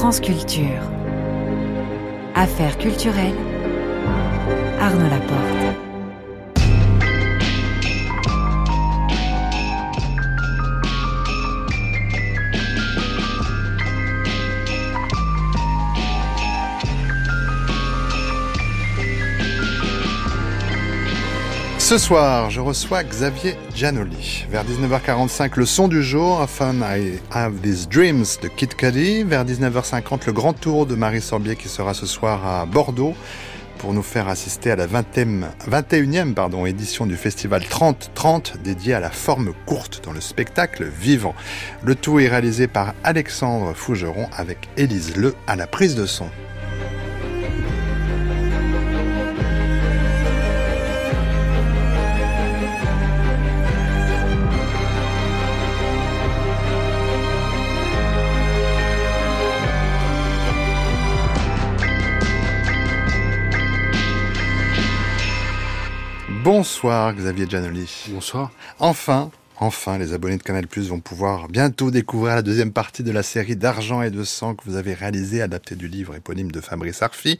France Culture. Affaires culturelles. Arnaud Laporte. Ce soir, je reçois Xavier Giannoli. Vers 19h45, le son du jour, Often I Have These Dreams de Kid Cudi. Vers 19h50, le grand tour de Marie Sorbier qui sera ce soir à Bordeaux pour nous faire assister à la 20e, 21e pardon, édition du festival 30-30 dédié à la forme courte dans le spectacle vivant. Le tout est réalisé par Alexandre Fougeron avec Élise Le à la prise de son. Bonsoir Xavier Giannoli. Bonsoir. Enfin, enfin, les abonnés de Canal Plus vont pouvoir bientôt découvrir la deuxième partie de la série d'argent et de sang que vous avez réalisée, adaptée du livre éponyme de Fabrice Arfi.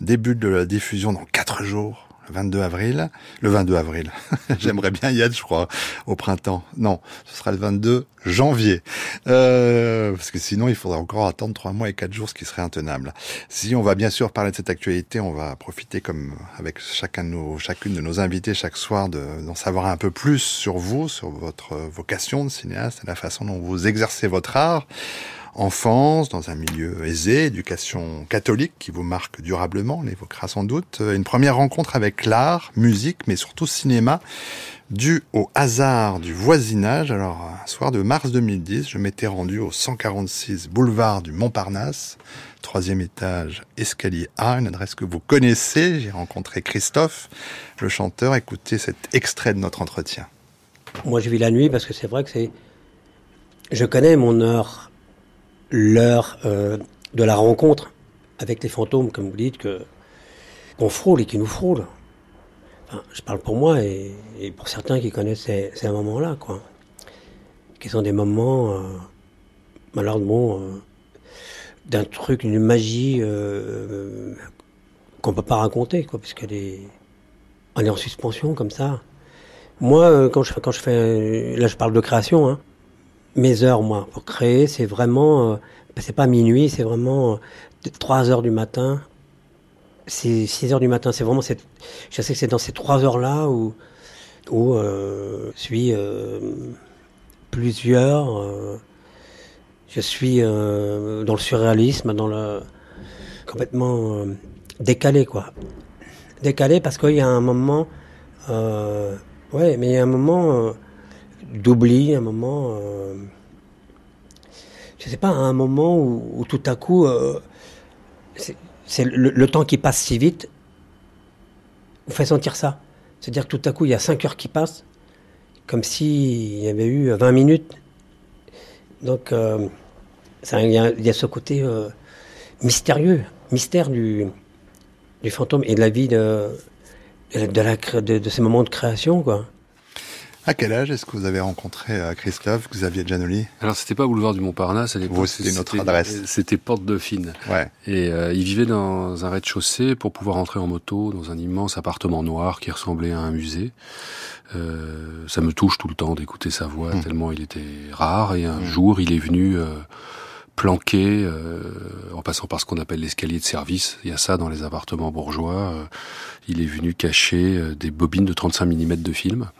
Début de la diffusion dans quatre jours 22 avril. Le 22 avril. J'aimerais bien y être, je crois, au printemps. Non, ce sera le 22 janvier. Euh, parce que sinon, il faudra encore attendre trois mois et quatre jours, ce qui serait intenable. Si on va bien sûr parler de cette actualité, on va profiter, comme avec chacun de nos, chacune de nos invités chaque soir, d'en savoir un peu plus sur vous, sur votre vocation de cinéaste la façon dont vous exercez votre art enfance, dans un milieu aisé, éducation catholique qui vous marque durablement, on l'évoquera sans doute, euh, une première rencontre avec l'art, musique, mais surtout cinéma, dû au hasard du voisinage. Alors, un soir de mars 2010, je m'étais rendu au 146 boulevard du Montparnasse, troisième étage, escalier A, une adresse que vous connaissez. J'ai rencontré Christophe, le chanteur. Écoutez cet extrait de notre entretien. Moi, je vis la nuit parce que c'est vrai que c'est... Je connais mon heure l'heure euh, de la rencontre avec les fantômes, comme vous dites, que qu'on frôle et qui nous frôlent. Enfin, je parle pour moi et, pour certains qui connaissent ces, ces moments-là, quoi. Qui sont des moments, euh, malheureusement, euh, d'un truc, d'une magie euh, qu'on peut pas raconter, quoi, puisqu'elle est, on est en suspension comme ça. Moi, euh, quand je, quand je fais, là je parle de création, hein, mes heures, moi, pour créer, c'est vraiment, euh, c'est pas minuit, c'est vraiment euh, 3 heures du matin. C'est 6 heures du matin, c'est vraiment cette, je sais que c'est dans ces 3 heures-là où, où euh, je suis euh, plusieurs, euh, je suis euh, dans le surréalisme, dans le complètement euh, décalé, quoi. Décalé parce qu'il y a un moment, euh, ouais, mais il y a un moment, euh, d'oubli, un moment, euh, je sais pas, un moment où, tout à coup, euh, c'est le, temps qui passe si vite, vous fait sentir ça. C'est-à-dire que tout à coup, il y a 5 heures qui passent, comme s'il y avait eu 20 minutes. Donc, euh, il, y a, ce côté mystérieux, mystère du, fantôme et de la vie de, de, de ces moments de création, quoi. À quel âge est-ce que vous avez rencontré euh, Christophe, Xavier Giannoli? Alors c'était pas boulevard du Montparnasse à l'époque. C'était notre adresse. C'était Porte Dauphine. Ouais. Et euh, il vivait dans un rez-de-chaussée pour pouvoir entrer en moto dans un immense appartement noir qui ressemblait à un musée. Euh, ça me touche tout le temps d'écouter sa voix mmh. tellement il était rare. Et un mmh. jour il est venu euh, planqué euh, en passant par ce qu'on appelle l'escalier de service. Il y a ça dans les appartements bourgeois. Euh, il est venu cacher euh, des bobines de 35 mm de film.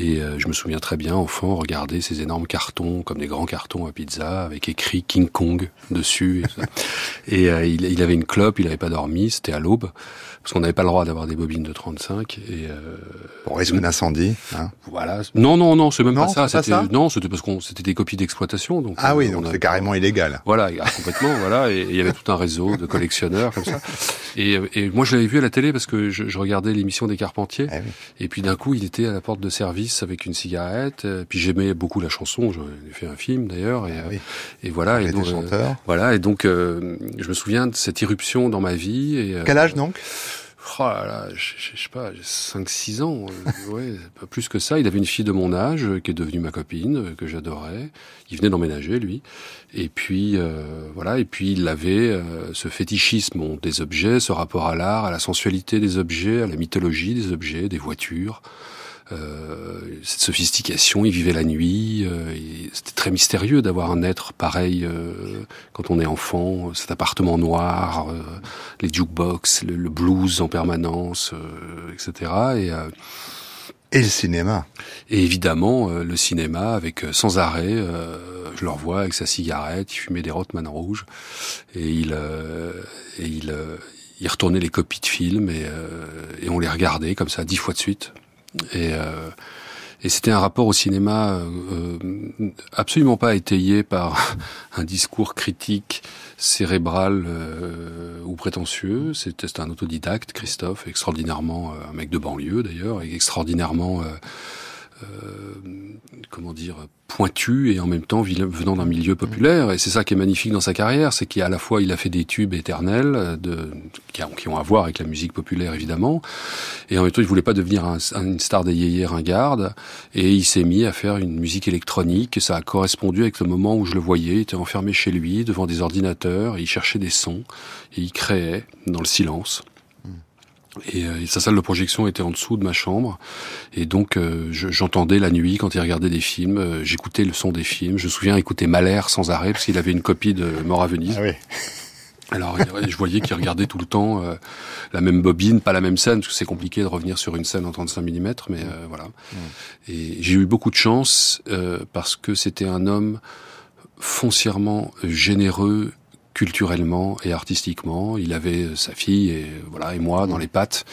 Et euh, je me souviens très bien, enfant, regarder ces énormes cartons, comme des grands cartons à pizza, avec écrit King Kong dessus. Et, et euh, il, il, avait une clope, il n'avait pas dormi, c'était à l'aube, parce qu'on n'avait pas le droit d'avoir des bobines de 35. Et, euh, Pour risque d'incendie. Hein. Voilà. Non, non, non, c'est même non, pas ça. C'était, non, c'était parce qu'on c'était des copies d'exploitation. Donc ah oui, donc c'est carrément illégal. Voilà, complètement. voilà, et il y avait tout un réseau de collectionneurs comme ça. Et, et moi, je l'avais vu à la télé parce que je, je regardais l'émission des Carpentiers. Ah oui. Et puis d'un coup, il était à la porte de service avec une cigarette. Puis j'aimais beaucoup la chanson. J'en ai fait un film d'ailleurs. Et, ah oui. et voilà. Et donc, chanteur. voilà. Et donc, euh, je me souviens de cette irruption dans ma vie. Et, Quel âge donc? Oh là là, je, je, sais pas, 5-6 ans, euh, ouais, pas plus que ça. Il avait une fille de mon âge euh, qui est devenue ma copine, euh, que j'adorais. Il venait d'emménager, lui. Et puis, euh, voilà, et puis il avait ce fétichisme des objets, ce rapport à l'art, à la sensualité des objets, à la mythologie des objets, des voitures. Euh, cette sophistication, il vivait la nuit, euh, c'était très mystérieux d'avoir un être pareil euh, quand on est enfant, cet appartement noir, les jukebox, le, le, blues en permanence, etc. Et, et le cinéma. Et évidemment, le cinéma avec sans arrêt, je le revois avec sa cigarette, il fumait des Rothman rouges et il et il il retournait les copies de films et, et on les regardait comme ça dix fois de suite. Et, euh, et c'était un rapport au cinéma euh, absolument pas étayé par un discours critique cérébral euh, ou prétentieux. C'était un autodidacte, Christophe, extraordinairement un mec de banlieue d'ailleurs, et extraordinairement euh, comment dire pointu et en même temps venant d'un milieu populaire. Et c'est ça qui est magnifique dans sa carrière c'est qu'à la fois il a fait des tubes éternels euh, de qui, ont, à voir avec la musique populaire évidemment. Et en même temps il voulait pas devenir un, une star des yéyés ringarde et il s'est mis à faire une musique électronique. Et ça a correspondu avec le moment où je le voyais. Il était enfermé chez lui devant des ordinateurs il cherchait des sons et il créait dans le silence euh, et, sa salle de projection était en dessous de ma chambre. Et donc, euh, j'entendais la nuit, quand il regardait des films, euh, j'écoutais le son des films. Je me souviens écouter Mahler sans arrêt, parce qu'il avait une copie de Mort à Venise. Ah oui. Alors, je voyais qu'il regardait tout le temps la même bobine, pas la même scène, parce que c'est compliqué de revenir sur une scène en 35 mm, mais voilà. Et j'ai eu beaucoup de chance, parce que c'était un homme foncièrement généreux culturellement et artistiquement. Il avait euh, sa fille et voilà et moi dans les pattes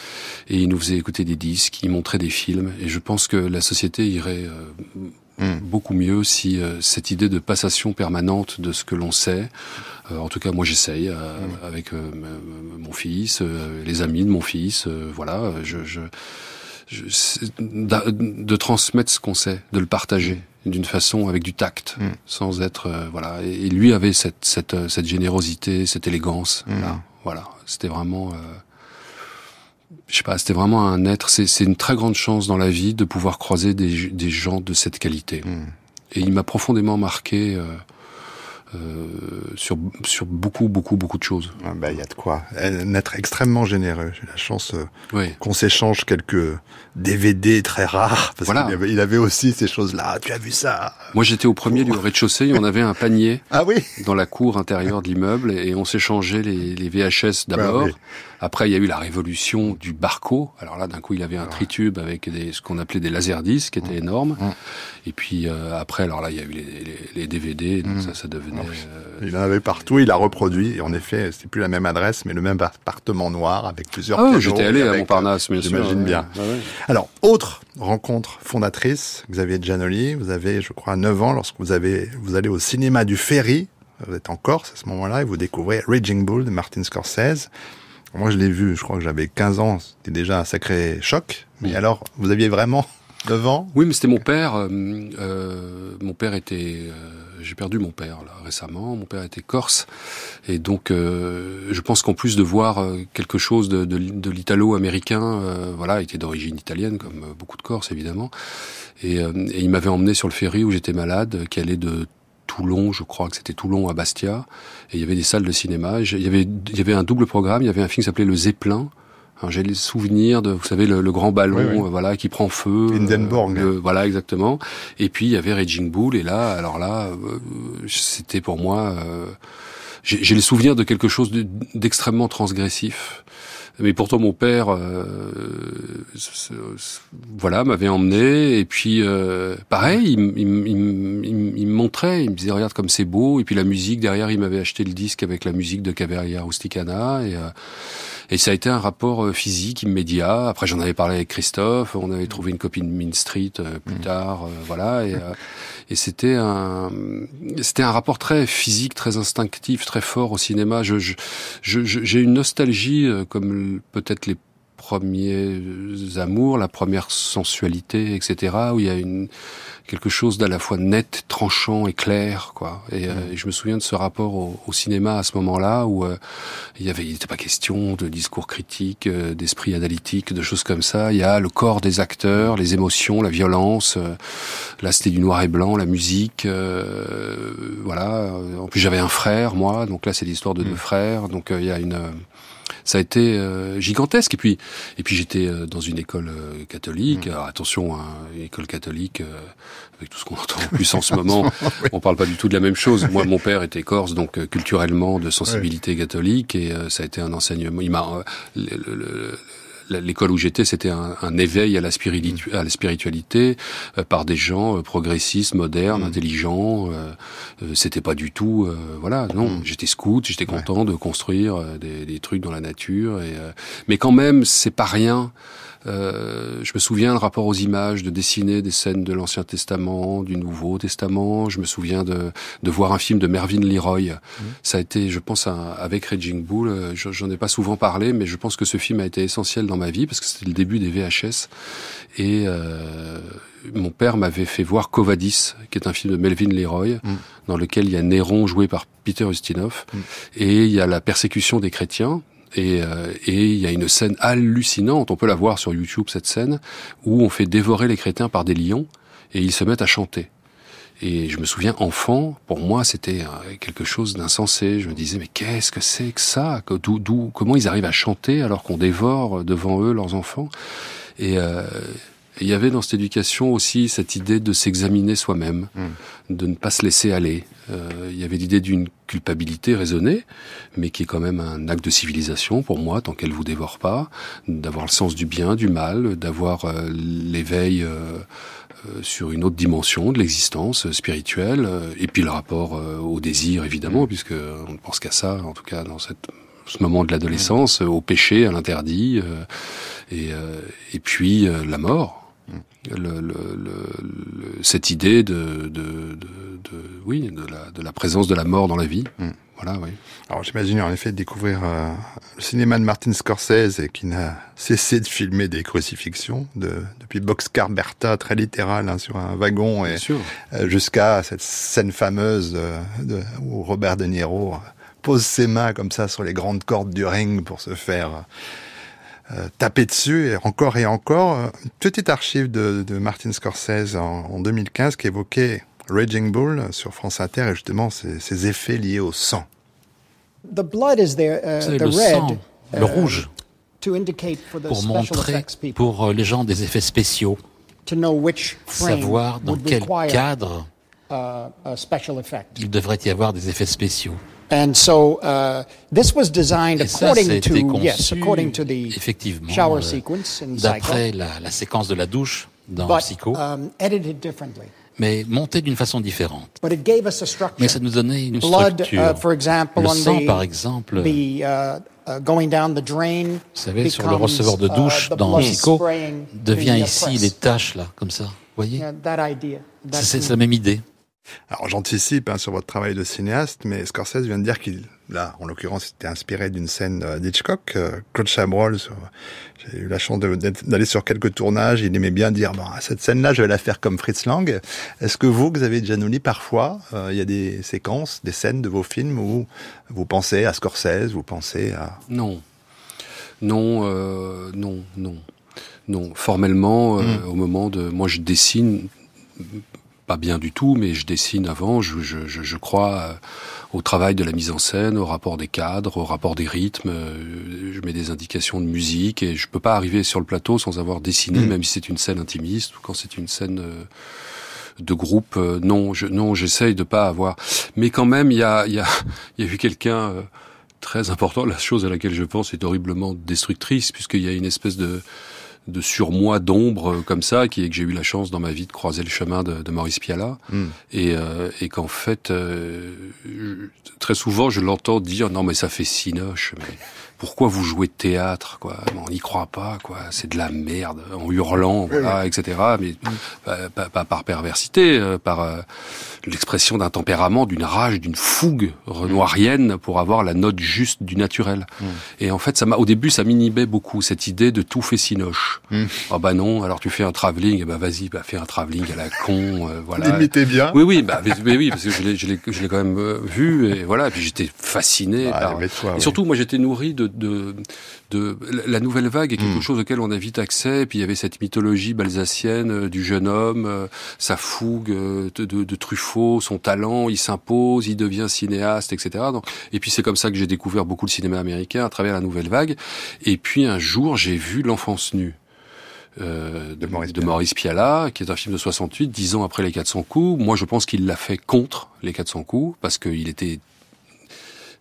et il nous faisait écouter des disques, il montrait des films et je pense que la société irait euh, hmm. beaucoup mieux si euh, cette idée de passation permanente de ce que l'on sait. en tout cas, moi j'essaye hmm. avec mon fils, les amis de mon fils, voilà, je, je de, transmettre ce qu'on sait, de le partager d'une façon avec du tact, mm. sans être euh, voilà. Et, lui avait cette cette, euh, cette générosité, cette élégance. Mm. voilà, c'était vraiment. Euh, je sais pas, c'était vraiment un être. C'est une très grande chance dans la vie de pouvoir croiser des, des gens de cette qualité. Mm. Et il m'a profondément marqué. Euh, sur, sur beaucoup, beaucoup, beaucoup de choses. Ah bah, il y a de quoi. Être extrêmement généreux. J'ai la chance euh, qu'on s'échange quelques DVD très rares. Parce voilà. qu'il avait, il avait aussi ces choses-là. Tu as vu ça? Moi, j'étais au premier du rez-de-chaussée. on avait un panier ah oui dans la cour intérieure de l'immeuble et on s'échangeait les, les VHS d'abord. Après, il y a eu la révolution du Barco. Alors là, d'un coup, il avait un tritube avec des, ce qu'on appelait des laserdiscs, qui étaient mmh. énormes. Mmh. Et puis euh, après, alors là, il y a eu les, les, les DVD, donc mmh. ça, ça devenait. Euh, il en avait partout. Il a reproduit. Et en effet, c'était plus la même adresse, mais le même appartement noir avec plusieurs. Ah, j'étais allé à Montparnasse, mais j'imagine bien. Alors, autre rencontre fondatrice, Xavier Giannoli. Vous avez, je crois, 9 ans lorsque vous avez, vous allez au cinéma du Ferry. Vous êtes en Corse à ce moment-là et vous découvrez Raging Bull de Martin Scorsese. Moi, je l'ai vu, je crois que j'avais 15 ans, c'était déjà un sacré choc. Mais alors, vous aviez vraiment 9 ans? Oui, mais c'était mon père. Euh, euh, mon père était... Euh, j'ai perdu mon père là récemment. Mon père était corse. Et donc, euh, je pense qu'en plus de voir euh, quelque chose de, de, de l'italo-américain, voilà, il était d'origine italienne, comme beaucoup de Corses, évidemment. Et, et il m'avait emmené sur le ferry où j'étais malade, qui allait de Toulon, je crois que c'était Toulon à Bastia, et il y avait des salles de cinéma. Il y avait, il y avait un double programme. Il y avait un film qui s'appelait Le Zeppelin. J'ai les souvenirs de, vous savez, le, grand ballon, voilà, qui prend feu. Hindenburg. Euh, voilà, exactement. Et puis il y avait Raging Bull, et là, alors là, euh, c'était pour moi. Euh, j'ai les souvenirs de quelque chose d'extrêmement transgressif. Mais pourtant, mon père, euh, voilà, m'avait emmené. Et puis, euh, pareil, il, il, il, il, me montrait, il me disait, regarde comme c'est beau. Et puis la musique, derrière, il m'avait acheté le disque avec la musique de Caveria Rusticana. Et, euh, et ça a été un rapport euh, physique immédiat. Après, j'en avais parlé avec Christophe. On avait trouvé une copine de Main Street euh, plus mmh. tard, euh, voilà. Et, et c'était un, c'était un rapport très physique, très instinctif, très fort au cinéma. Je, je, j'ai une nostalgie, comme peut-être les premiers amours, la première sensualité, etc. Où il y a une quelque chose d'à la fois net, tranchant et clair, quoi. Et, euh, mm. je me souviens de ce rapport au, au cinéma à ce moment-là où euh, il y avait, il n'était pas question de discours critique, euh, d'esprit analytique, de choses comme ça. Il y a le corps des acteurs, les émotions, la violence. là, c'était du noir et blanc, la musique, voilà. En plus, j'avais un frère, moi, donc là, c'est l'histoire de deux mm. frères. Donc il y a une ça a été euh, gigantesque. Et puis, et puis j'étais euh, dans une école euh, catholique. Mmh. Alors, attention, hein, une école catholique, avec tout ce qu'on entend en plus en ce moment, on parle pas du tout de la même chose. Moi, mon père était corse, donc culturellement de sensibilité catholique, et ça a été un enseignement. Il m'a le, l'école où j'étais, c'était un, un, éveil à la, à la spiritualité euh, par des gens euh, progressistes, modernes, mm. intelligents. Euh, c'était pas du tout, voilà, non. Mm. J'étais scout, j'étais content de construire des, des, trucs dans la nature. Et, mais quand même, c'est pas rien. Euh, je me souviens le rapport aux images, de dessiner des scènes de l'Ancien Testament, du Nouveau Testament. Je me souviens de, de voir un film de Mervyn Leroy. Mmh. Ça a été, je pense, un, avec Raging Bull. Euh, j'en ai pas souvent parlé, mais je pense que ce film a été essentiel dans ma vie parce que c'était le début des VHS. Et euh, mon père m'avait fait voir Covadis, qui est un film de Melvin Leroy, mmh. dans lequel il y a Néron joué par Peter Ustinov, mmh. et il y a la persécution des chrétiens. Euh, et il y a une scène hallucinante, on peut la voir sur YouTube cette scène, où on fait dévorer les chrétiens par des lions et ils se mettent à chanter. Et je me souviens, enfant, pour moi, c'était euh, quelque chose d'insensé. Je me disais, mais qu'est-ce que c'est que ça? D'où, comment ils arrivent à chanter alors qu'on dévore devant eux leurs enfants? Et euh, il y avait dans cette éducation aussi cette idée de s'examiner soi-même, hmm. de ne pas se laisser aller. Euh, il y avait l'idée d'une culpabilité raisonnée, mais qui est quand même un acte de civilisation pour moi, tant qu'elle vous dévore pas, d'avoir le sens du bien, du mal, d'avoir euh, l'éveil euh, sur une autre dimension de l'existence spirituelle, et puis le rapport au désir évidemment, hmm. puisque on ne pense qu'à ça, en tout cas dans cette ce moment de l'adolescence, au péché, à l'interdit, et, et puis la mort le, le, le, cette idée de, de, de, de, oui, de la, de la présence de la mort dans la vie. Mm. Voilà, oui. Alors j'imagine en effet découvrir euh, le cinéma de Martin Scorsese qui n'a cessé de filmer des crucifixions de, depuis Boxcar Bertha très littéral hein, sur un wagon et euh, jusqu'à cette scène fameuse de, où Robert De Niro pose ses mains comme ça sur les grandes cordes du ring pour se faire euh, taper dessus et encore et encore. Une petite archive de, de Martin Scorsese en, 2015 qui évoquait Raging Bull sur France Inter et justement ses, effets liés au sang. The blood is there, uh, the le red, sang, le uh, rouge, pour montrer pour euh, les gens des effets spéciaux, savoir dans quel cadre uh, il devrait y avoir des effets spéciaux. And so uh, this was designed Et ça, according to conçu, yes, according to the effectivement, shower euh, sequence in d'après la, la séquence de la douche dans but Psycho, um, edited differently. mais monté d'une façon différente. But it gave us a structure. Mais ça nous donnait une Blood, structure. uh, for example, le on sang, the, par exemple, the, uh, going down the drain vous savez, sur le receveur de douche dans blood Psycho, devient ici les taches là, comme ça. Vous voyez? Yeah, c'est la même idée. Alors j'anticipe hein, sur votre travail de cinéaste, mais Scorsese vient de dire qu'il, là, en l'occurrence, était inspiré d'une scène euh, d'Hitchcock. Euh, Claude Chabrol, j'ai eu la chance d'aller sur quelques tournages, il aimait bien dire, bon, cette scène-là, je vais la faire comme Fritz Lang. Est-ce que vous, Xavier Giannoli, parfois, euh, il y a des séquences, des scènes de vos films où vous pensez à Scorsese, vous pensez à... Non. Non, euh, non, non. Non. Formellement, euh, Mm. au moment de. Moi, je dessine, pas bien du tout, mais je dessine avant. Je, je, je, je crois euh, au travail de la mise en scène, au rapport des cadres, au rapport des rythmes. euh, Je mets des indications de musique et je peux pas arriver sur le plateau sans avoir dessiné, Mm. même si c'est une scène intimiste ou quand c'est une scène. euh, de groupe, non, je, non, j'essaye de pas avoir. Mais quand même, il y a, il y a, il y a eu quelqu'un très important. La chose à laquelle je pense est horriblement destructrice, puisqu'il y a une espèce de de surmoi d'ombre euh, comme ça, qui est que j'ai eu la chance dans ma vie de croiser le chemin de, de Maurice Pialat, Mm. et, euh, et qu'en fait, euh, je- très souvent, je l'entends dire non mais ça fait sinoche, mais pourquoi vous jouez de théâtre quoi? On n'y croit pas quoi. C'est de la merde en hurlant, voilà, etc. Mais mm. pas, par perversité, euh, par euh, l'expression d'un tempérament, d'une rage, d'une fougue renoirienne pour avoir la note juste du naturel. Mm. Et en fait, ça m'a, au début, ça m'inhibait beaucoup cette idée de tout fait sinoche. Mm. Ah bah non, alors tu fais un travelling, bah vas-y, bah fais un travelling à la con, euh, voilà. Limitez bien. Oui, oui, bah mais, oui, parce que je l'ai, je l'ai, quand même euh, vu et voilà. Et puis j'étais fasciné par. et surtout, moi, j'étais nourri de, de, de la nouvelle vague est quelque mm. chose auquel on a vite accès. Et puis il y avait cette mythologie balsacienne euh, du jeune homme, sa fougue de, de, Truffaut son talent, il s'impose, il devient cinéaste, etc. Donc, et puis c'est comme ça que j'ai découvert beaucoup le cinéma américain à travers la nouvelle vague. Et puis un jour, j'ai vu L'enfance nue. Euh, de, Maurice, de Maurice Piala, qui est un film de 68, dix ans après les 400 coups. Moi, je pense qu'il l'a fait contre les 400 coups, parce qu'il était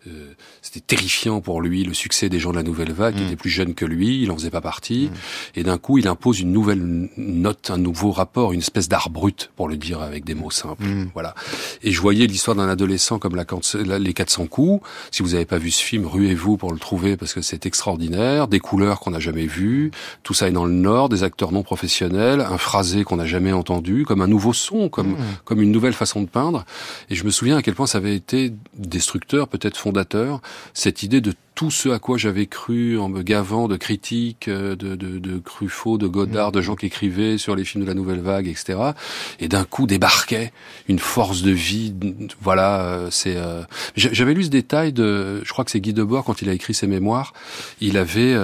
euh, c'était terrifiant pour lui le succès des gens de la nouvelle vague qui mm. étaient plus jeunes que lui, il en faisait pas partie mm. et d'un coup il impose une nouvelle note, un nouveau rapport, une espèce d'art brut pour le dire avec des mots simples. Mm. Voilà. Et je voyais l'histoire d'un adolescent comme la, les 400 coups. Si vous n'avez pas vu ce film, ruez-vous pour le trouver parce que c'est extraordinaire, des couleurs qu'on n'a jamais vues, tout ça est dans le nord, des acteurs non professionnels, un phrasé qu'on n'a jamais entendu, comme un nouveau son, comme comme une nouvelle façon de peindre. Et je me souviens à quel point ça avait été destructeur, peut-être fondamental cette idée de tout ce à quoi j'avais cru en me gavant de critiques, euh, de, de, de Cruffaut, de Godard, de gens qui écrivaient sur les films de la Nouvelle Vague, etc. Et d'un coup débarquait une force de vie. Voilà, euh, c'est. Euh, j'avais lu ce détail de, je crois que c'est Guy Debord quand il a écrit ses mémoires, il avait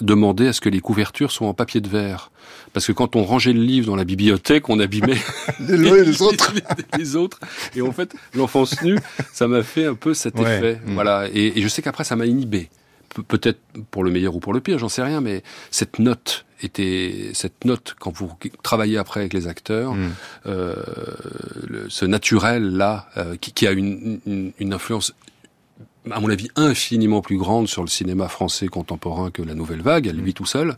demandé à ce que les couvertures soient en papier de verre parce que quand on rangeait le livre dans la bibliothèque, on abîmait les, autres. les, autres. Et en fait, l'enfance nue, ça m'a fait un peu cet effet. Mm. Voilà. Et, je sais qu'après, ça m'a inhibé. peut-être pour le meilleur ou pour le pire, j'en sais rien, mais cette note était cette note quand vous travaillez après avec les acteurs, mm. euh, ce naturel là euh, qui, qui, a une, une, une influence à mon avis, infiniment plus grande sur le cinéma français contemporain que la Nouvelle Vague, lui tout seul.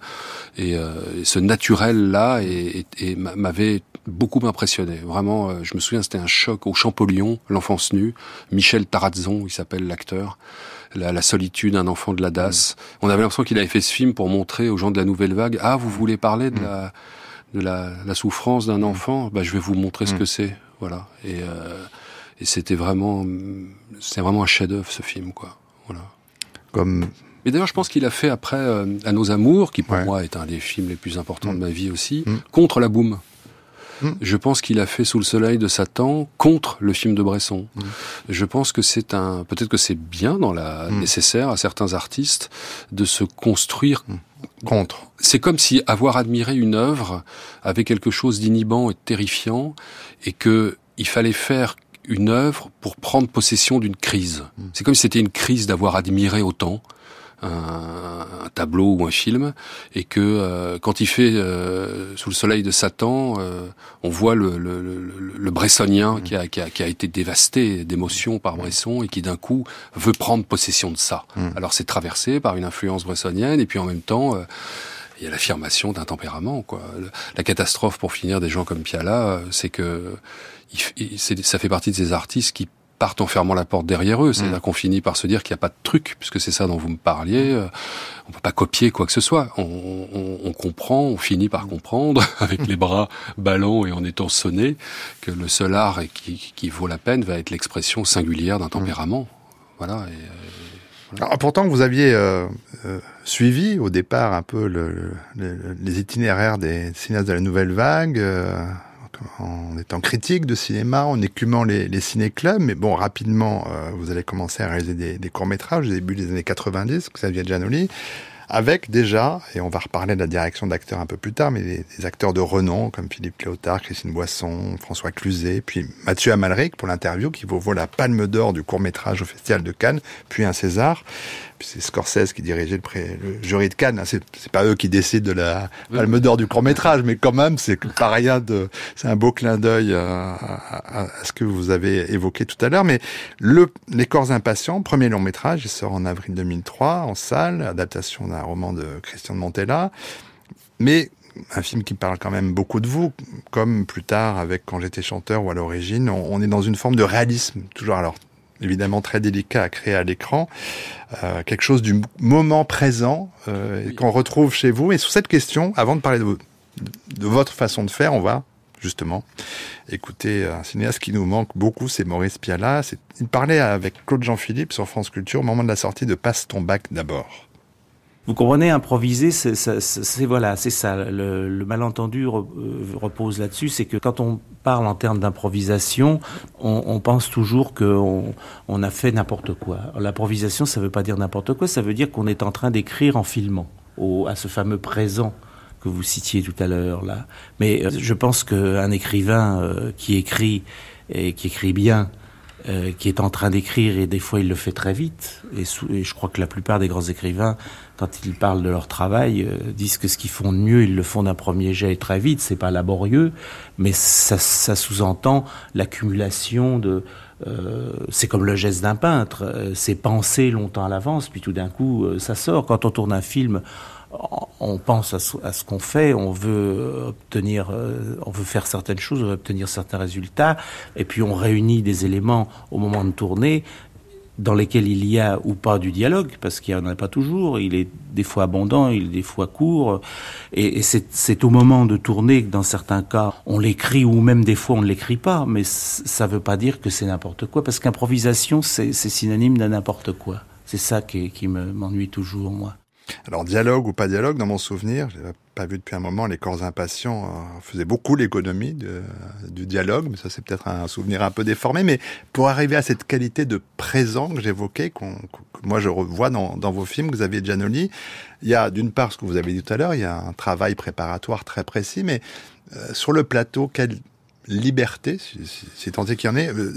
Et, euh, ce naturel-là et, m'avait beaucoup impressionné. Vraiment, euh, je me souviens, c'était un choc au Champollion, l'enfance nue. Michel Tarazzon, il s'appelle l'acteur. La, solitude, un enfant de la DAS. On avait l'impression qu'il avait fait ce film pour montrer aux gens de la Nouvelle Vague, ah, vous voulez parler de la, de la, souffrance d'un enfant? Bah, Je vais vous montrer ce que c'est. Voilà. Et... Euh, et c'était vraiment, c'est vraiment un chef-d'œuvre ce film, quoi. Voilà. Comme. Et d'ailleurs, je pense qu'il a fait après euh, À nos amours, qui pour moi est un des films les plus importants de ma vie aussi, mm. contre la boum. Mm. Je pense qu'il a fait Sous le soleil de Satan contre le film de Bresson. Mm. Je pense que c'est un, peut-être que c'est bien dans la nécessaire à certains artistes de se construire contre. C'est comme si avoir admiré une œuvre avait quelque chose d'inhibant et de terrifiant, et que il fallait faire une œuvre pour prendre possession d'une crise. Hmm. C'est comme si c'était une crise d'avoir admiré autant un, tableau ou un film, et que euh, quand il fait euh, sous le soleil de Satan, euh, on voit le, le, le, Bressonien hmm. qui, a, qui, a, qui, a, été dévasté d'émotions par Bresson et qui d'un coup veut prendre possession de ça. Hmm. Alors c'est traversé par une influence bressonienne, et puis en même temps il y a l'affirmation d'un tempérament. Quoi. La catastrophe, pour finir, des gens comme Piala, c'est que ça fait partie de ces artistes qui partent en fermant la porte derrière eux. C'est-à-dire mm. qu'on finit par se dire qu'il n'y a pas de truc, puisque c'est ça dont vous me parliez. Euh, on peut pas copier quoi que ce soit. On, on, on comprend, on finit par comprendre, avec les bras ballants et en étant sonné, que le seul art qui, qui vaut la peine va être l'expression singulière d'un tempérament. Voilà. Et, euh, Alors, pourtant, vous aviez euh, suivi au départ un peu le, les itinéraires des cinéastes de la nouvelle vague en étant critique de cinéma, en écumant les, les ciné-clubs. Mais bon, rapidement, euh, vous allez commencer à réaliser des, courts-métrages au début des années 90, Xavier Giannoli, avec déjà, et on va reparler de la direction d'acteurs un peu plus tard, mais des, acteurs de renom comme Philippe Cléotard, Christine Boisson, François Cluzet, puis Mathieu Amalric pour l'interview qui vous vaut la palme d'or du court-métrage au Festival de Cannes, puis un César c'est Scorsese qui dirigeait le, jury de Cannes. Hein. C'est, pas eux qui décident de la palme d'or du court métrage, mais quand même, c'est pas rien c'est un beau clin d'œil à, ce que vous avez évoqué tout à l'heure. Mais le, Les Corps Impatients, premier long métrage, il sort en avril 2003 en salle, adaptation d'un roman de Christian de Montella. Mais un film qui parle quand même beaucoup de vous, comme plus tard avec Quand j'étais chanteur ou à l'origine, on est dans une forme de réalisme, toujours alors évidemment très délicat à créer à l'écran, euh, quelque chose du moment présent euh, qu'on retrouve chez vous. Et sur cette question, avant de parler de, de votre façon de faire, on va justement écouter un cinéaste qui nous manque beaucoup, c'est Maurice Pialat. Il parlait avec Claude Jean-Philippe sur France Culture au moment de la sortie de Passe ton bac d'abord. Vous comprenez, improviser, c'est voilà, c'est ça. Le, malentendu euh, repose là-dessus, c'est que quand on parle en termes d'improvisation, on, pense toujours qu'on on a fait n'importe quoi. L'improvisation, ça ne veut pas dire n'importe quoi, ça veut dire qu'on est en train d'écrire en filmant au, à ce fameux présent que vous citiez tout à l'heure là. Mais euh, je pense qu'un écrivain euh, qui écrit et qui écrit bien, euh, qui est en train d'écrire et des fois il le fait très vite. Et, je crois que la plupart des grands écrivains, quand ils parlent de leur travail, euh, disent que ce qu'ils font de mieux, ils le font d'un premier jet très vite. C'est pas laborieux, mais ça, ça sous-entend l'accumulation de. Euh, c'est comme le geste d'un peintre. c'est penser longtemps à l'avance, puis tout d'un coup ça sort. Quand on tourne un film on pense à ce, qu'on fait, on veut obtenir, euh, on veut faire certaines choses, on veut obtenir certains résultats, et puis on réunit des éléments au moment de tourner dans lesquels il y a ou pas du dialogue, parce qu'il n'y en a pas toujours, il est des fois abondant, il est des fois court, et, c'est au moment de tourner que dans certains cas, on l'écrit ou même des fois on ne l'écrit pas, mais ça ne veut pas dire que c'est n'importe quoi, parce qu'improvisation, c'est synonyme d'un n'importe quoi. C'est ça qui, qui m'ennuie toujours, moi. Alors dialogue ou pas dialogue, dans mon souvenir, je pas vu depuis un moment, les corps impatients euh, faisaient beaucoup l'économie du dialogue, mais ça c'est peut-être un souvenir un peu déformé, mais pour arriver à cette qualité de présent que j'évoquais, qu'on, que moi je revois dans, vos films, Xavier Giannoli, il y a d'une part ce que vous avez dit tout à l'heure, il y a un travail préparatoire très précis, mais euh, sur le plateau, quelle liberté, si, si, tant est qu'il y en ait, euh,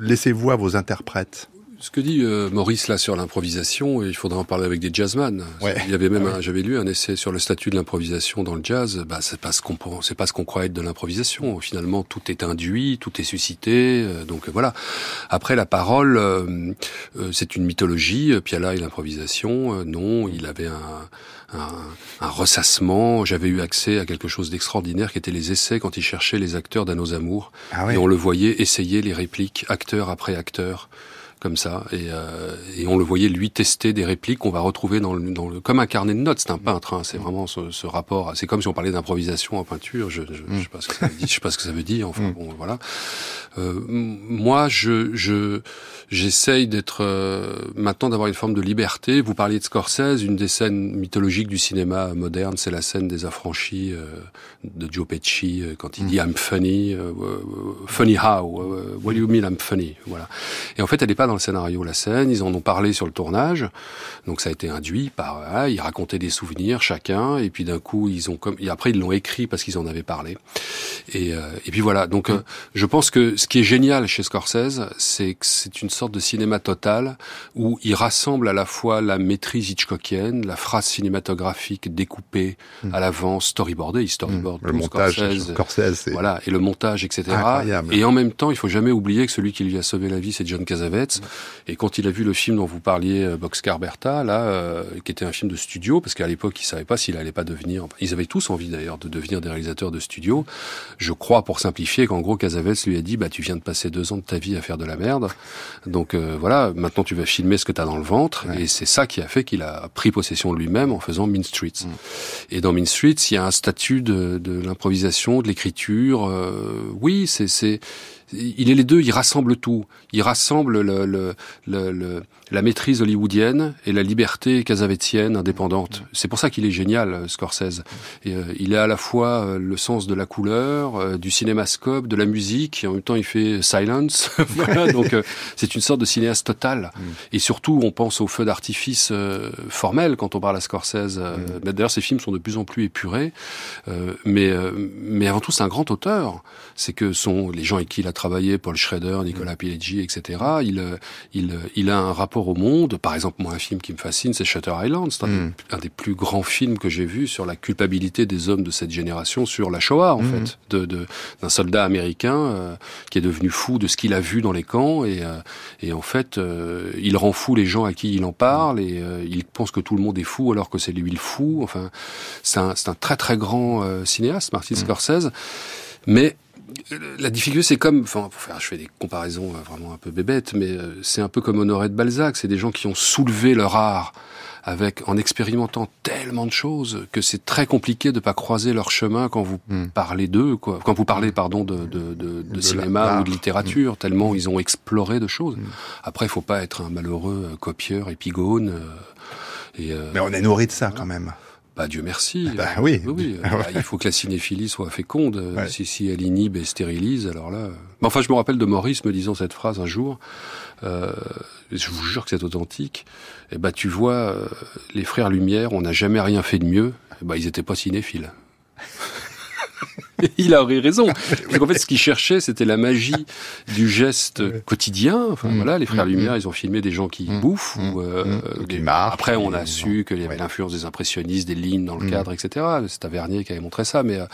laissez-vous à vos interprètes? Ce que dit euh, Maurice là sur l'improvisation, il faudra en parler avec des jazzman. Il y avait même, j'avais lu un essai sur le statut de l'improvisation dans le jazz. Bah, c'est pas ce qu'on c'est pas ce qu'on croit être de l'improvisation. Finalement, tout est induit, tout est suscité. Euh, donc voilà. Après, la parole, euh, c'est une mythologie. Piala et l'improvisation, non, il avait un, un, un ressassement. J'avais eu accès à quelque chose d'extraordinaire qui était les essais quand il cherchait les acteurs d'Annos Amour. Ah et on le voyait essayer les répliques acteur après acteur comme ça, et, euh, et, on le voyait lui tester des répliques qu'on va retrouver dans le, dans le, comme un carnet de notes. C'est un peintre, hein, c'est vraiment ce, ce rapport. C'est comme si on parlait d'improvisation en peinture. Je, je, je, sais pas ce que ça veut dire. Je sais pas ce que ça veut dire. Enfin mm. bon, voilà. Euh, moi, je, je j'essaye d'être euh, maintenant d'avoir une forme de liberté. Vous parliez de Scorsese, une des scènes mythologiques du cinéma moderne, c'est la scène des affranchis euh, de Joe Pesci quand il mm. dit I'm funny, funny how, what do you mean I'm funny, voilà. Et en fait, elle n'est pas dans le scénario la scène. Ils en ont parlé sur le tournage, donc ça a été induit par. Ah, ils racontaient des souvenirs chacun, et puis d'un coup ils ont comme. Et après ils l'ont écrit parce qu'ils en avaient parlé. Et, et puis voilà. Donc je pense que ce qui est génial chez Scorsese, c'est que c'est une sorte de cinéma total où il rassemble à la fois la maîtrise hitchcockienne, la phrase cinématographique découpée hmm. à l'avance, storyboardée, il storyboard hmm. le montage Scorsese, Scorsese voilà, et le montage, etc. Et en même temps, il faut jamais oublier que celui qui lui a sauvé la vie, c'est John Cassavetes. Et quand il a vu le film dont vous parliez, euh, Boxcar Bertha, là, euh, qui était un film de studio, parce qu'à l'époque, il savait pas s'il allait pas devenir. Ils avaient tous envie d'ailleurs de devenir des réalisateurs de studio. Je crois, pour simplifier, qu'en gros, Cassavetes lui a dit, bah tu viens de passer deux ans de ta vie à faire de la merde. Donc euh, voilà, maintenant tu vas filmer ce que tu as dans le ventre. Et c'est ça qui a fait qu'il a pris possession de lui-même en faisant Mean Streets. Mm. Et dans Mean Streets, il y a un statut de, de l'improvisation, de l'écriture. Euh, oui, c'est il est les deux, il rassemble tout. Il rassemble le, le, le, la maîtrise hollywoodienne et la liberté casavétienne indépendante. C'est pour ça qu'il est génial, euh, Scorsese. Et, euh, il a à la fois euh, le sens de la couleur, du cinémascope, de la musique, et en même temps il fait silence. voilà, donc c'est une sorte de cinéaste total. Mm. Et surtout, on pense aux feux d'artifice formels quand on parle à Scorsese. Mm. D'ailleurs, ses films sont de plus en plus épurés. mais, mais avant tout, c'est un grand auteur. C'est que sont les gens avec qui il a travaillé, Paul Schrader, Nicolas mm. Pileggi, etc. Il, il, il a un rapport au monde. Par exemple, moi, un film qui me fascine, c'est Shutter Island. C'est un, hmm. des plus grands films que j'ai vu sur la culpabilité des hommes de cette génération sur la Shoah, en hmm. fait, de, d'un soldat américain euh, qui est devenu fou de ce qu'il a vu dans les camps et, euh, et en fait, euh, il rend fou les gens à qui il en parle et il pense que tout le monde est fou alors que c'est lui le fou. Enfin, c'est un, c'est un très très grand cinéaste, Martin hmm. Scorsese. Mais la difficulté, c'est comme, enfin, pour faire, je fais des comparaisons vraiment un peu bébêtes, mais c'est un peu comme Honoré de Balzac. C'est des gens qui ont soulevé leur art avec en expérimentant tellement de choses que c'est très compliqué de pas croiser leur chemin quand vous hmm. parlez d'eux, quoi. Quand vous parlez, pardon, de, de, de, de cinéma ou de littérature, hmm. tellement ils ont exploré de choses. Hmm. Après, il faut pas être un malheureux euh, copieur, épigone. Euh, et, euh, Mais on est nourri de ça quand même. Bah Dieu merci. Bah, oui. oui, bah, il faut que la cinéphilie soit féconde. Si, si elle inhibe et stérilise, alors là. Mais enfin, je me rappelle de Maurice me disant cette phrase un jour. Euh, je vous jure que c'est authentique. Et eh bah tu vois, euh, les frères Lumière, on n'a jamais rien fait de mieux. Et bah ils étaient pas cinéphiles. il a raison. Parce qu'en fait, ce qu'il cherchait, c'était la magie du geste quotidien. Enfin, mm. voilà, les frères mm. Lumière, ils ont filmé des gens qui mm. bouffent ou euh, Après, on a su qu'il y avait l'influence des impressionnistes, des lignes dans le cadre, etc. C'est Tavernier qui avait montré ça. Mais, euh,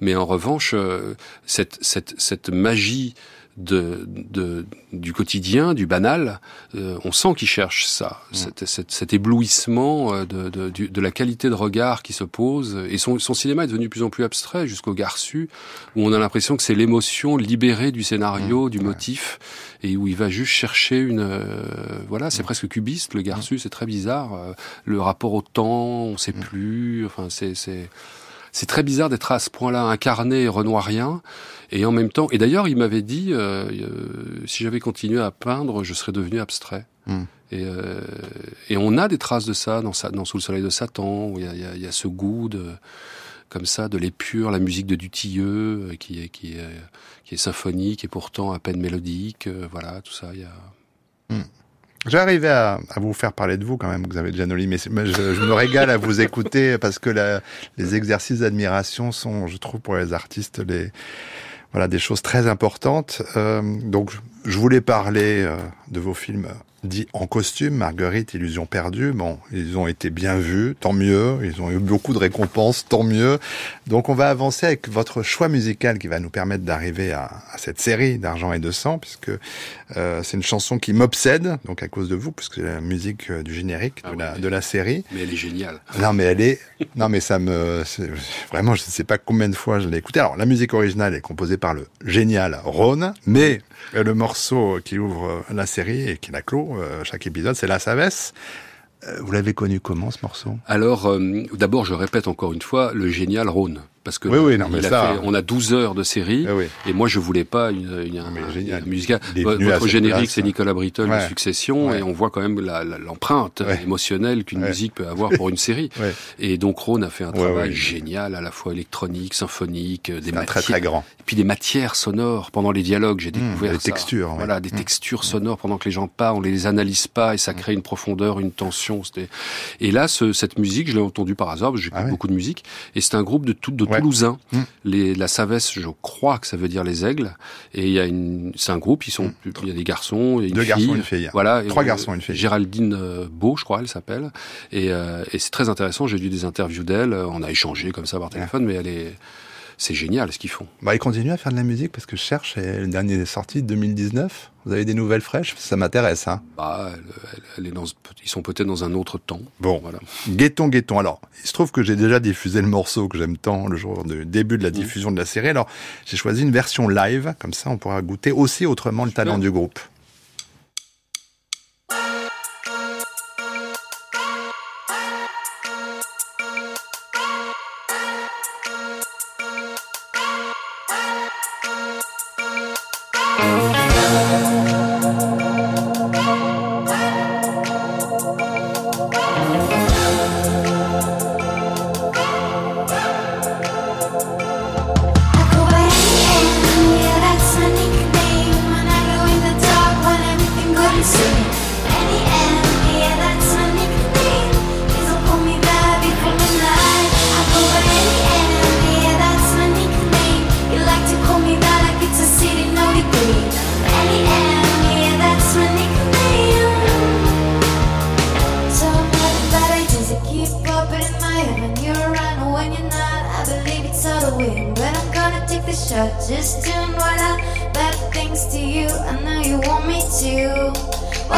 mais en revanche, euh, cette, cette, cette magie de, de, du quotidien, du banal, euh, on sent qu'il cherche ça, mm. cet, cet, éblouissement euh, de, de, de, la qualité de regard qui se pose. Et son, son cinéma est devenu de plus en plus abstrait, jusqu'au garçu, où on a l'impression que c'est l'émotion libérée du scénario, mm. du motif, et où il va juste chercher une... Euh, voilà, c'est mm. presque cubiste, le garçu, c'est très bizarre. le rapport au temps, on sait plus, enfin c'est... C'est très bizarre d'être à ce point-là incarné et renoirien, et en même temps, et d'ailleurs, il m'avait dit, euh, euh, si j'avais continué à peindre, je serais devenu abstrait. Hmm. Et, euh, et, on a des traces de ça dans, dans Sous le soleil de Satan, où il y a, y a, y a ce goût de, comme ça, de l'épure, la musique de Dutilleux, euh, qui est, qui est, qui est symphonique et pourtant à peine mélodique. Euh, voilà, tout ça, il y a... Hmm. J'arrivais à, à, vous faire parler de vous quand même, Xavier Giannoli, mais je, je, me régale à vous écouter parce que la, les exercices d'admiration sont, je trouve, pour les artistes, les, voilà, des choses très importantes. Euh, donc, je voulais parler euh, de vos films dit en costume, Marguerite, Illusion perdue. Bon, ils ont été bien vus, tant mieux. Ils ont eu beaucoup de récompenses, tant mieux. Donc on va avancer avec votre choix musical qui va nous permettre d'arriver à, à, cette série d'argent et de sang, puisque euh, c'est une chanson qui m'obsède, donc à cause de vous, puisque c'est la musique euh, du générique de, ah la, de la série. Mais elle est géniale. Non, mais elle est, non, mais ça me, vraiment, je ne sais pas combien de fois je l'ai écoutée. Alors la musique originale est composée par le génial Ron, mais le morceau qui ouvre la série et qui la clôt euh, chaque épisode, c'est La Savesse. Euh, vous l'avez connu comment ce morceau? Alors, euh, d'abord, je répète encore une fois, le génial Rhône. Parce que oui, oui, non, mais ça... on a 12 heures de série, et moi je voulais pas une, une, musique. Votre générique, c'est Nicolas Britton, de Succession, et on voit quand même l'empreinte émotionnelle qu'une musique peut avoir pour une série. Et donc Rhône a fait un travail génial, à la fois électronique, symphonique, des matières, très, très grand. et puis des matières sonores pendant les dialogues. J'ai mmh, découvert des textures, voilà, des mmh. textures sonores pendant que les gens parlent, on les analyse pas, et ça mmh. crée une profondeur, une tension. Et là, ce, cette musique, je l'ai entendue par hasard, parce que j'écoute ah beaucoup de musique, et c'est un groupe de tout de toulousains. Mmh. Les, la Savesse, je crois que ça veut dire les aigles. Et il y a une, c'est un groupe. Ils sont, mmh. il y a des garçons, et une deux fille. garçons, une fille. Voilà, trois garçons, une fille. Géraldine euh, Beau, je crois, elle s'appelle. Et, euh, et c'est très intéressant. J'ai lu des interviews d'elle. On a échangé comme ça par téléphone, mais elle est c'est génial ce qu'ils font. Bah, ils continuent à faire de la musique parce que je cherche, et le dernier est sorti 2019. Vous avez des nouvelles fraîches? Ça m'intéresse. Hein. Bah, elle, est dans, ils sont peut-être dans un autre temps. Bon, voilà. Guettons, guettons. Alors, il se trouve que j'ai déjà diffusé le morceau que j'aime tant le jour du début de la mmh. diffusion de la série. Alors, j'ai choisi une version live, comme ça on pourra goûter aussi autrement le talent du groupe.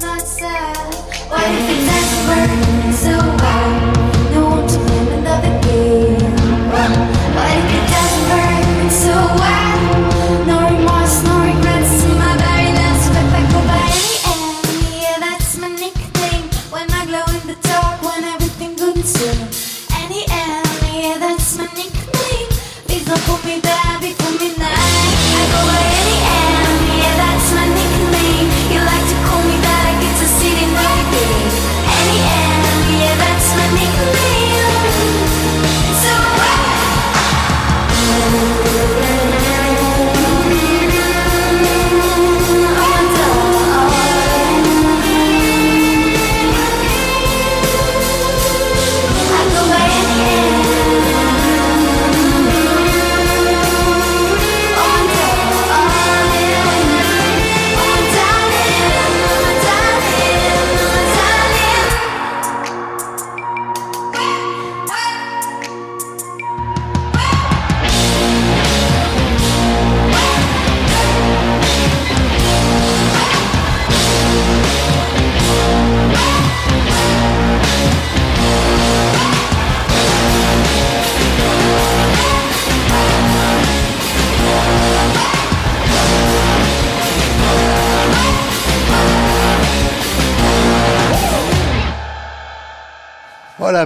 not sad? What if it's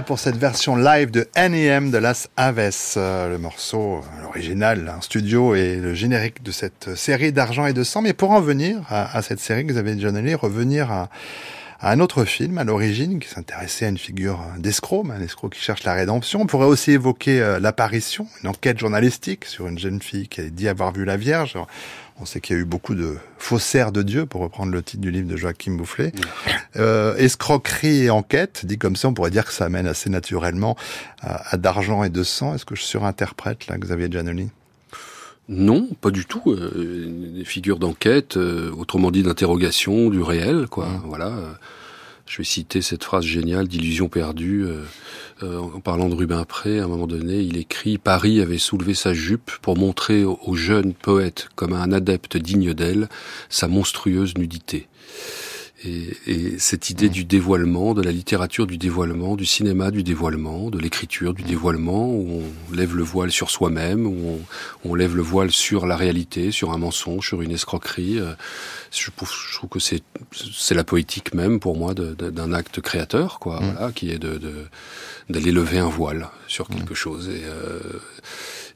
pour cette version live de NEM de Las Aves. Euh, le morceau, l'original, un studio et le générique de cette série d'argent et de sang. Mais pour en venir à, cette série que vous avez déjà allé revenir à, un autre film à l'origine qui s'intéressait à une figure d'escroc, un escroc qui cherche la rédemption. On pourrait aussi évoquer euh, l'apparition, une enquête journalistique sur une jeune fille qui a dit avoir vu la Vierge. On sait qu'il y a eu beaucoup de faussaires de Dieu, pour reprendre le titre du livre de Joachim Boufflet. Euh, escroquerie et enquête, dit comme ça, on pourrait dire que ça amène assez naturellement à, d'argent et de sang. Est-ce que je surinterprète là, Xavier Giannoli? Non, pas du tout. Euh, des figures d'enquête, euh, autrement dit d'interrogation du réel, quoi. Mmh. Voilà. Je vais citer cette phrase géniale d'illusion perdue. Euh, euh, en parlant de Rubin Pré, à un moment donné, il écrit Paris avait soulevé sa jupe pour montrer au jeune poète, comme un adepte digne d'elle, sa monstrueuse nudité. Et, et, cette idée du dévoilement, de la littérature du dévoilement, du cinéma du dévoilement, de l'écriture du dévoilement, où on lève le voile sur soi-même, où on, on, lève le voile sur la réalité, sur un mensonge, sur une escroquerie. Euh, je, trouve, je trouve que c'est c'est la poétique même pour moi d'un acte créateur, quoi, mmh. voilà, qui est de d'aller lever un voile sur quelque mmh. chose. Et, euh,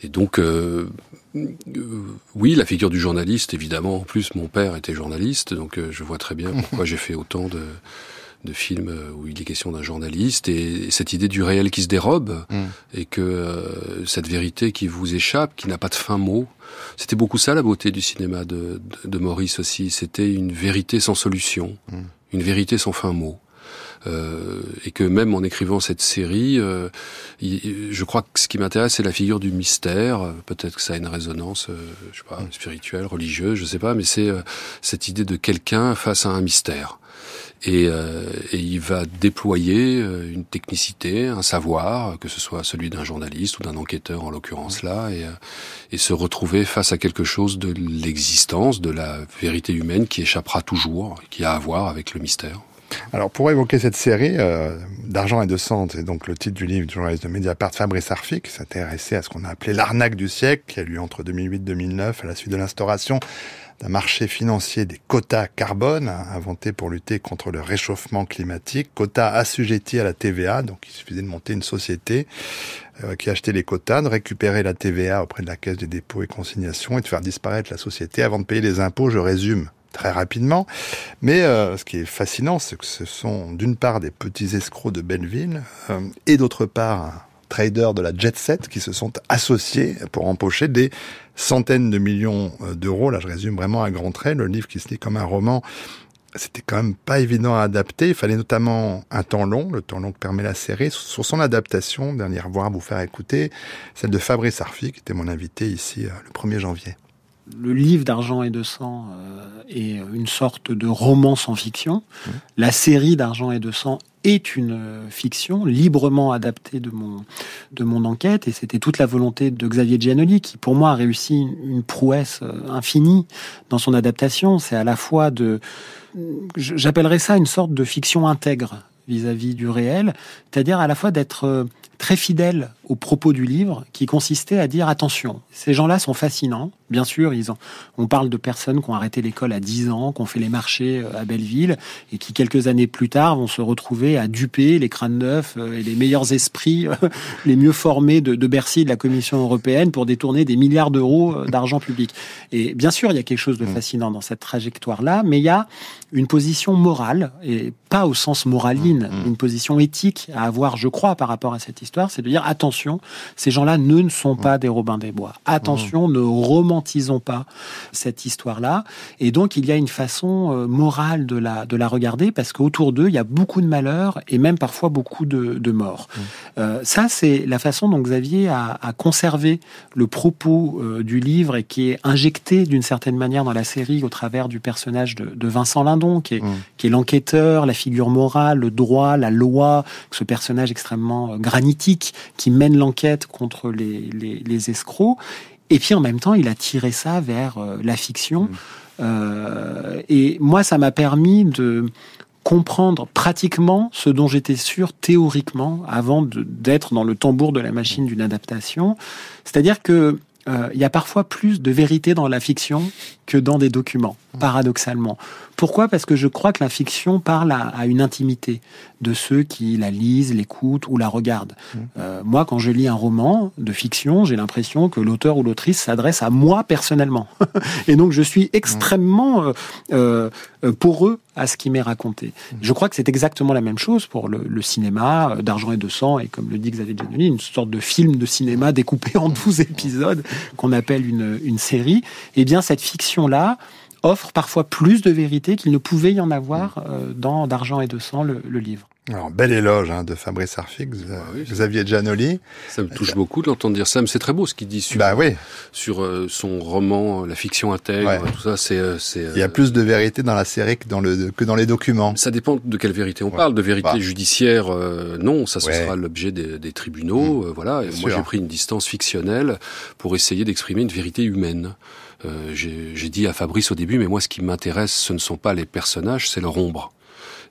et donc, euh, euh, oui, la figure du journaliste, évidemment. En plus, mon père était journaliste, donc euh, je vois très bien pourquoi j'ai fait autant de, de films euh, où il est question d'un journaliste et cette idée du réel qui se dérobe mm. et que cette vérité qui vous échappe, qui n'a pas de fin mot. C'était beaucoup ça la beauté du cinéma de, de, Maurice aussi. C'était une vérité sans solution, mm. une vérité sans fin mot. Euh, et que même en écrivant cette série, euh, je crois que ce qui m'intéresse, c'est la figure du mystère. Peut-être que ça a une résonance, euh, je sais pas, mm. spirituelle, religieuse, je sais pas, mais c'est cette idée de quelqu'un face à un mystère. Et, et, il va déployer une technicité, un savoir, que ce soit celui d'un journaliste ou d'un enquêteur en l'occurrence là, et, et, se retrouver face à quelque chose de l'existence, de la vérité humaine qui échappera toujours, qui a à voir avec le mystère. Alors pour évoquer cette série, euh, D'argent et de sang, c'est donc le titre du livre du journaliste de Mediapart Fabrice Arfi, qui s'intéressait à ce qu'on a appelé l'arnaque du siècle, qui a lieu entre 2008 et 2009 à la suite de l'instauration d'un marché financier des quotas carbone, inventé pour lutter contre le réchauffement climatique, quotas assujettis à la TVA, donc il suffisait de monter une société euh, qui achetait les quotas, de récupérer la TVA auprès de la Caisse des dépôts et consignations et de faire disparaître la société avant de payer les impôts, je résume très rapidement. Mais euh, ce qui est fascinant, c'est que ce sont d'une part des petits escrocs de Belleville euh, et d'autre part traders de la jet set qui se sont associés pour empocher des centaines de millions euh, d'euros. Là, je résume vraiment à grands traits. Le livre qui se lit comme un roman, c'était quand même pas évident à adapter. Il fallait notamment un temps long, le temps long que permet la série. Sur son adaptation, dernier voir, vous faire écouter, celle de Fabrice Arfi, qui était mon invité ici euh, le 1er janvier. Le livre d'argent et de sang euh, est une sorte de roman sans fiction. Mmh. La série d'argent et de sang est une euh, fiction librement adaptée de mon, de mon enquête et c'était toute la volonté de Xavier Giannoli qui pour moi a réussi une prouesse euh, infinie dans son adaptation. C'est à la fois de, j'appellerais ça une sorte de fiction intègre vis-à-vis du réel, c'est-à-dire à la fois d'être très fidèle aux propos du livre, qui consistait à dire attention, ces gens-là sont fascinants. Bien sûr, ils ont, on parle de personnes qui ont arrêté l'école à 10 ans, qui ont fait les marchés euh, à Belleville, et qui quelques années plus tard vont se retrouver à duper les crânes neufs euh, et les meilleurs esprits, les mieux formés de, de Bercy, de la Commission européenne, pour détourner des milliards d'euros d'argent public. Et bien sûr, il y a quelque chose de mmh. fascinant dans cette trajectoire-là, mais il y a une position morale, et pas au sens moraline, mmh. une position éthique à avoir, je crois, par rapport à cette histoire, c'est de dire attention, ces gens-là ne, sont pas des Robins des Bois. Attention, ne romantisons pas cette histoire-là. Et donc, il y a une façon euh, morale de la, de la regarder parce qu'autour d'eux, il y a beaucoup de malheurs et même parfois beaucoup de, morts. Euh, ça, c'est la façon dont Xavier a, conservé le propos euh, du livre et qui est injecté d'une certaine manière dans la série au travers du personnage de, Vincent Lindon, qui est, qui est l'enquêteur, la figure morale, le droit, la loi, ce personnage extrêmement granitique qui mène l'enquête contre les, les, escrocs. Et puis en même temps, il a tiré ça vers euh, la fiction. Mmh. Euh, et moi, ça m'a permis de comprendre pratiquement ce dont j'étais sûr théoriquement avant d'être dans le tambour de la machine d'une adaptation. C'est-à-dire que euh, il y a parfois plus de vérité dans la fiction que dans des documents, mmh. paradoxalement. Pourquoi? Parce que je crois que la fiction parle à, une intimité de ceux qui la lisent, l'écoutent ou la regardent. Mmh. Euh, moi, quand je lis un roman de fiction, j'ai l'impression que l'auteur ou l'autrice s'adresse à moi personnellement. Et donc, je suis extrêmement euh, euh, poreux à ce qui m'est raconté. Mmh. Je crois que c'est exactement la même chose pour le, cinéma d'argent et de sang, et comme le dit Xavier Giannoli, une sorte de film de cinéma découpé en 12 épisodes qu'on appelle une, une série. Eh bien, cette fiction-là, offre parfois plus de vérité qu'il ne pouvait y en avoir euh, dans D'argent et de sang, le, livre. Alors, bel éloge hein, de Fabrice Arfi, ah Xavier Giannoli. Ça me touche beaucoup de l'entendre dire ça, mais c'est très beau ce qu'il dit sur, bah, oui. sur euh, son roman, la fiction intègre, tout ça. C'est, euh, c'est, Il y a plus de vérité dans la série que dans, le, que dans les documents. Ça dépend de quelle vérité on parle. De vérité bah. judiciaire, non, ça ce sera l'objet des, tribunaux. Mmh. voilà. Et moi, j'ai pris une distance fictionnelle pour essayer d'exprimer une vérité humaine. Euh, j'ai dit à Fabrice au début, mais moi ce qui m'intéresse, ce ne sont pas les personnages, c'est leur ombre.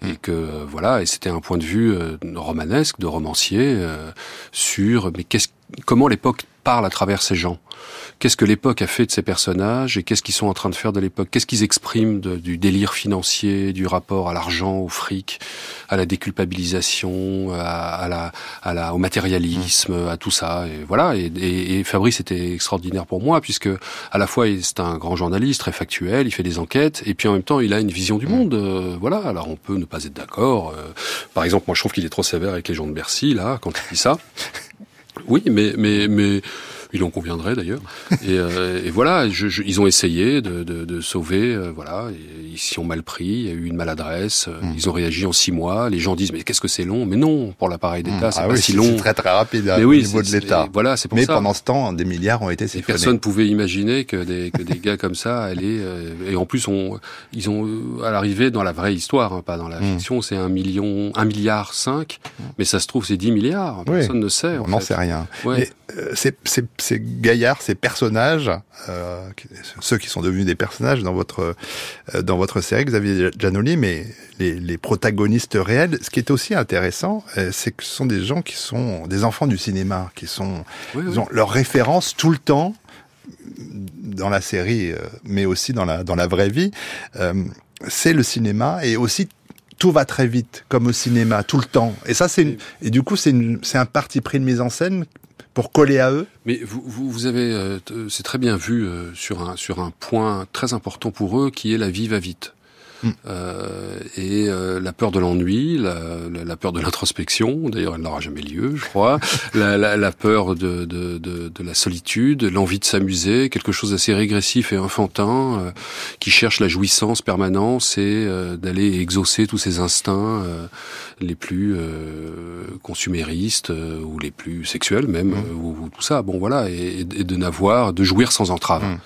Et que euh, voilà et c'était un point de vue euh, romanesque de romancier sur mais qu'est-ce comment l'époque parle à travers ces gens qu'est-ce que l'époque a fait de ces personnages et qu'est-ce qu'ils sont en train de faire de l'époque? Qu'est-ce qu'ils expriment du délire financier, du rapport à l'argent, au fric, à la déculpabilisation, à, la, à la, au matérialisme, à tout ça? Et voilà. Et, et, Fabrice était extraordinaire pour moi puisque à la fois c'est un grand journaliste très factuel, il fait des enquêtes et puis en même temps il a une vision du monde. Euh, voilà. Alors on peut ne pas être d'accord. Euh, par exemple, moi je trouve qu'il est trop sévère avec les gens de Bercy là quand il dit ça. Oui, mais mais mais il en conviendrait d'ailleurs. et, euh, et, voilà, je, ils ont essayé de, de, de sauver, euh, voilà, ils s'y ont mal pris, il y a eu une maladresse, euh, hmm. ils ont réagi en six mois. Les gens disent mais qu'est-ce que c'est long? Mais non, pour l'appareil d'État, hmm. c'est ah pas si long. C'est très très rapide hein, au niveau de l'État. Voilà, c'est pour mais ça. Mais pendant ce temps, des milliards ont été siphonnés. Personne pouvait imaginer que des, que des gars comme ça allaient. et en plus, on, ils ont à l'arrivée dans la vraie histoire, hein, pas dans la hmm. fiction, c'est un million, un milliard cinq, mais ça se trouve c'est 10 milliards. Personne ne sait. On n'en sait rien. Ouais. C'est ces gaillards, ces personnages, euh, ceux qui sont devenus des personnages dans votre euh, dans votre série, Xavier Giannoli, mais les, les, protagonistes réels. Ce qui est aussi intéressant, euh, c'est que ce sont des gens qui sont des enfants du cinéma, qui sont ils ont leur référence tout le temps dans la série, euh, mais aussi dans la dans la vraie vie. c'est le cinéma et aussi tout va très vite, comme au cinéma, tout le temps. Et ça, c'est et du coup, c'est c'est un parti pris de mise en scène coller à eux Mais vous, vous, vous avez, euh, c'est très bien vu euh, sur, un, sur un point très important pour eux qui est la vie va vite. Mm. euh, et euh, la peur de l'ennui, la, la, la, peur de l'introspection. D'ailleurs, elle n'aura jamais lieu, je crois. la, la, peur de, de, de, de, la solitude, l'envie de s'amuser, quelque chose d'assez régressif et enfantin, euh, qui cherche la jouissance permanente et euh, d'aller exaucer tous ses instincts les plus consuméristes ou les plus sexuels même, mm. ou, tout ça. Bon, voilà, et, et de n'avoir, de jouir sans entrave. Mm.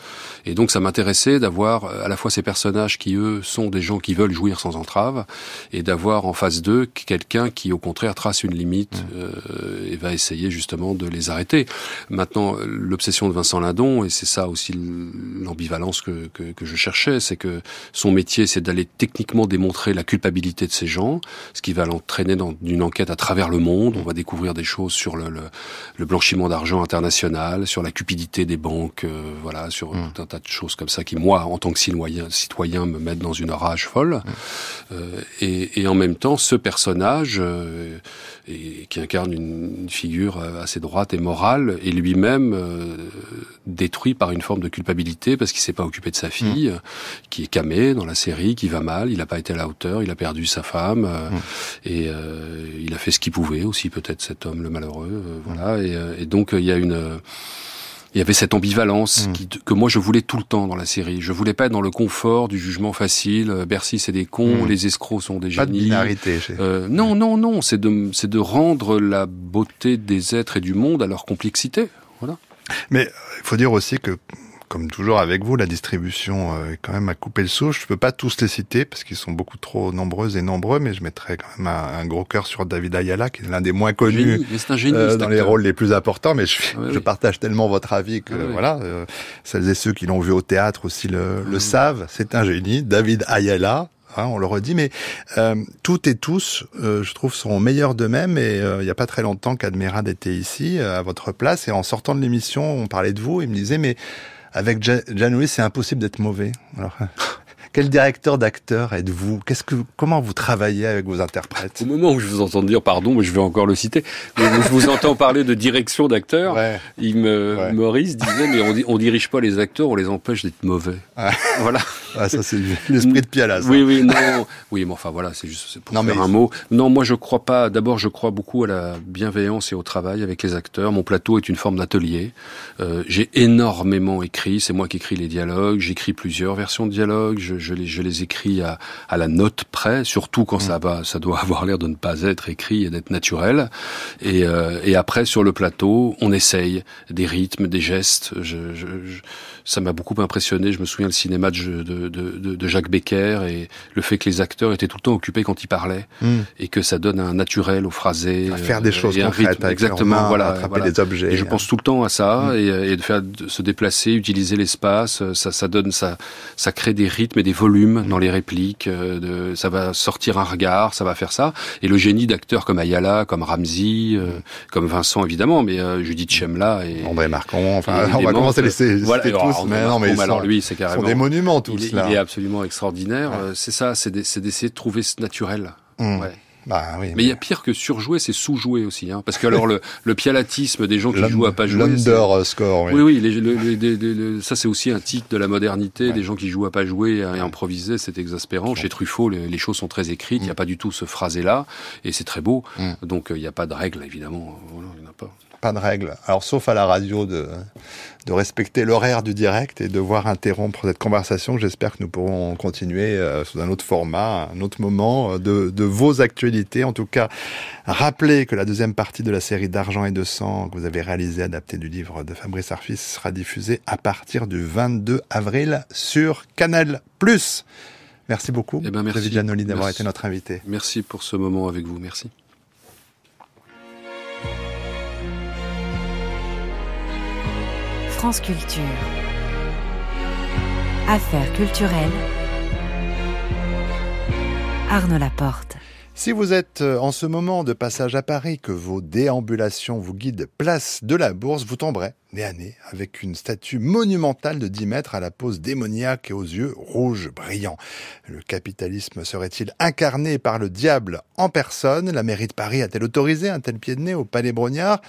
Et donc ça m'intéressait d'avoir euh, à la fois ces personnages qui, eux, sont des gens qui veulent jouir sans entrave, et d'avoir en face d'eux quelqu'un qui, au contraire, trace une limite mmh. euh, et va essayer justement de les arrêter. Maintenant, l'obsession de Vincent Lindon, et c'est ça aussi l'ambivalence que, que, que, je cherchais, c'est que son métier, c'est d'aller techniquement démontrer la culpabilité de ces gens, ce qui va l'entraîner dans une enquête à travers le monde. On va découvrir des choses sur le, le, le blanchiment d'argent international, sur la cupidité des banques, euh, voilà, sur mmh. tout un de choses comme ça qui, moi, en tant que citoyen, citoyen me mettent dans une rage folle. Euh, et, et, en même temps, ce personnage, euh, et, qui incarne une, figure euh, assez droite et morale, est lui-même détruit par une forme de culpabilité parce qu'il s'est pas occupé de sa fille, mm. qui est camée dans la série, qui va mal, il n'a pas été à la hauteur, il a perdu sa femme, mm. et il a fait ce qu'il pouvait aussi, peut-être cet homme le malheureux, voilà. Et, et donc il y a une il y avait cette ambivalence mm. que moi je voulais tout le temps dans la série. Je voulais pas être dans le confort du jugement facile. Euh, Bercy c'est des cons, mm. les escrocs sont des pas génies. De binarité. Euh, non, non, non. C'est de, c'est de rendre la beauté des êtres et du monde à leur complexité. Voilà. Mais euh, il faut dire aussi que comme toujours avec vous, la distribution euh, est quand même à couper le souche. Je peux pas tous les citer parce qu'ils sont beaucoup trop nombreux et nombreux, mais je mettrais quand même un, gros cœur sur David Ayala, qui est l'un des moins connus euh, dans les rôles les plus importants. Mais je, je partage tellement votre avis que voilà, euh, celles et ceux qui l'ont vu au théâtre aussi le, le savent. C'est un génie, David Ayala. Hein, on le redit, mais euh, toutes et tous, je trouve, sont meilleurs d'eux-mêmes. Et il n'y a pas très longtemps qu'Admirad était ici, à votre place, et en sortant de l'émission, on parlait de vous. Il me disait, mais avec Jean-Louis, c'est impossible d'être mauvais. quel directeur d'acteur êtes-vous? Qu'est-ce que, comment vous travaillez avec vos interprètes? Au moment où je vous entends dire pardon, mais je vais encore le citer. je vous entends parler de direction d'acteur. Il me, Maurice disait mais on, on dirige pas les acteurs, on les empêche d'être mauvais. Voilà. Ah, ça c'est l'esprit de Pialas. Oui, oui, non, oui, mais enfin voilà, c'est juste pour non, faire un mot. Non, moi je crois pas. D'abord, je crois beaucoup à la bienveillance et au travail avec les acteurs. Mon plateau est une forme d'atelier. Euh, j'ai énormément écrit. C'est moi qui écris les dialogues. J'écris plusieurs versions de dialogues. Je, je, les, je les écris à, à la note près, surtout quand mm. ça va, ça doit avoir l'air de ne pas être écrit et d'être naturel. Et, euh, et après sur le plateau, on essaye des rythmes, des gestes. Je, je, ça m'a beaucoup impressionné. Je me souviens le cinéma de, de, de, de, Jacques Becker et le fait que les acteurs étaient tout le temps occupés quand ils parlaient mm. et que ça donne un naturel au phrasé. À faire des euh, choses concrètes, exactement, voilà, attraper des objets. Et je pense tout le temps à ça mm. et, et, de faire de se déplacer, utiliser l'espace. Ça, ça donne, ça, ça crée des rythmes et des volumes dans les répliques. Euh, de, ça va sortir un regard, ça va faire ça. Et le génie d'acteurs comme Ayala, comme Ramsey, euh, comme Vincent évidemment, mais Judith Chemla et André Marcon. Enfin, on va commencer à les voilà, tous, mais non, mais alors lui, c'est carrément sont des monuments tous. Il, il est absolument extraordinaire. C'est ça, c'est d'essayer de trouver ce naturel. Mmh. Ouais. Bah, oui, mais il y a pire que surjouer, c'est sous-jouer aussi, hein, parce que alors le, le pialatisme des gens qui jouent à pas jouer, l'underscore, oui, oui, les, ça c'est aussi un tic de la modernité, des gens qui jouent à pas jouer et improviser, c'est exaspérant. Chez Truffaut, les, choses sont très écrites, il n'y a mm. pas du tout ce phrasé-là, et c'est très beau. Mm. Donc euh, il n'y a pas de règle, évidemment. Voilà, il n'y en a pas pas de règle. Alors, sauf à la radio, de, de respecter l'horaire du direct et de voir interrompre cette conversation. J'espère que nous pourrons continuer euh, sous un autre format, un autre moment euh, de, de vos actualités. En tout cas, rappelez que la deuxième partie de la série d'Argent et de Sang que vous avez réalisée, adaptée du livre de Fabrice Arfis, sera diffusée à partir du 22 avril sur Canal+. Merci beaucoup, eh ben merci. David Janoli, d'avoir été notre invité. Merci pour ce moment avec vous. Merci. France. Affaires culturelles. Arnaud Laporte. Si vous êtes euh, en ce moment de passage à Paris, que vos déambulations vous guident place de la Bourse, vous tomberez nez à nez avec une statue monumentale de 10 mètres à la pose démoniaque et aux yeux rouges brillants. Le capitalisme serait-il incarné par le diable en personne? La mairie de Paris a-t-elle autorisé un tel pied de nez au Palais Brognard?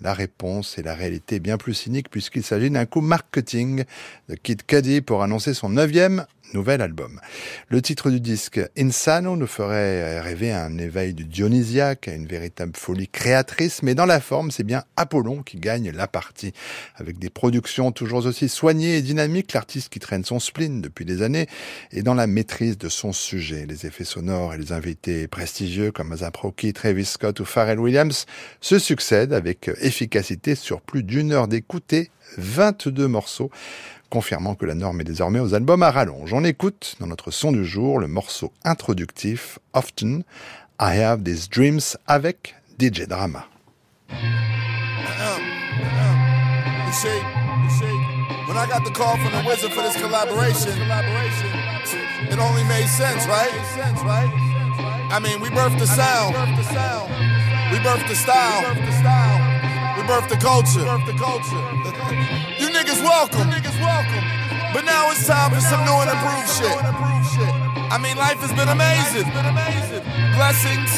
La réponse est la réalité bien plus cynique puisqu'il s'agit d'un coup marketing de Kid Cudi pour annoncer son neuvième nouvel album. Le titre du disque Insano nous ferait rêver à un éveil du dionysiaque, à une véritable folie créatrice, mais dans la forme, c'est bien Apollon qui gagne la partie. Avec des productions toujours aussi soignées et dynamiques, l'artiste qui traîne son spleen depuis des années et dans la maîtrise de son sujet. Les effets sonores et les invités prestigieux comme Azaproki, Travis Scott ou Pharrell Williams se succèdent avec efficacité sur plus d'une heure d'écouter 22 morceaux confirmant que la norme est désormais aux albums à rallonge. On écoute dans notre son du jour le morceau introductif Often I Have These Dreams avec DJ Drama. When I got the call from the wizard for this collaboration, it only made sense, right? I mean, we birthed the sound, we birthed the style, we birthed the culture. You niggas welcome. But now it's time for some new and improved shit. I mean, life has been amazing. Blessings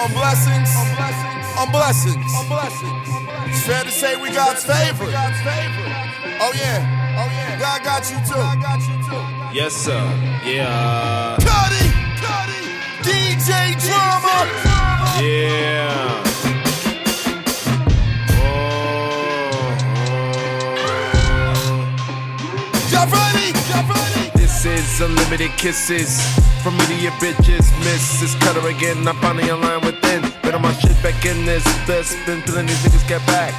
on blessings on blessings. It's fair to say we God's favorite. Oh yeah, oh yeah. God got you too. Yes, sir. Yeah. Uh, Cuddy, Cuddy, DJ Drama. Yeah. This unlimited kisses from me to your bitches. Miss this cutter again. I'm finally online within. Better my shit back in this. There's been feeling these niggas get back.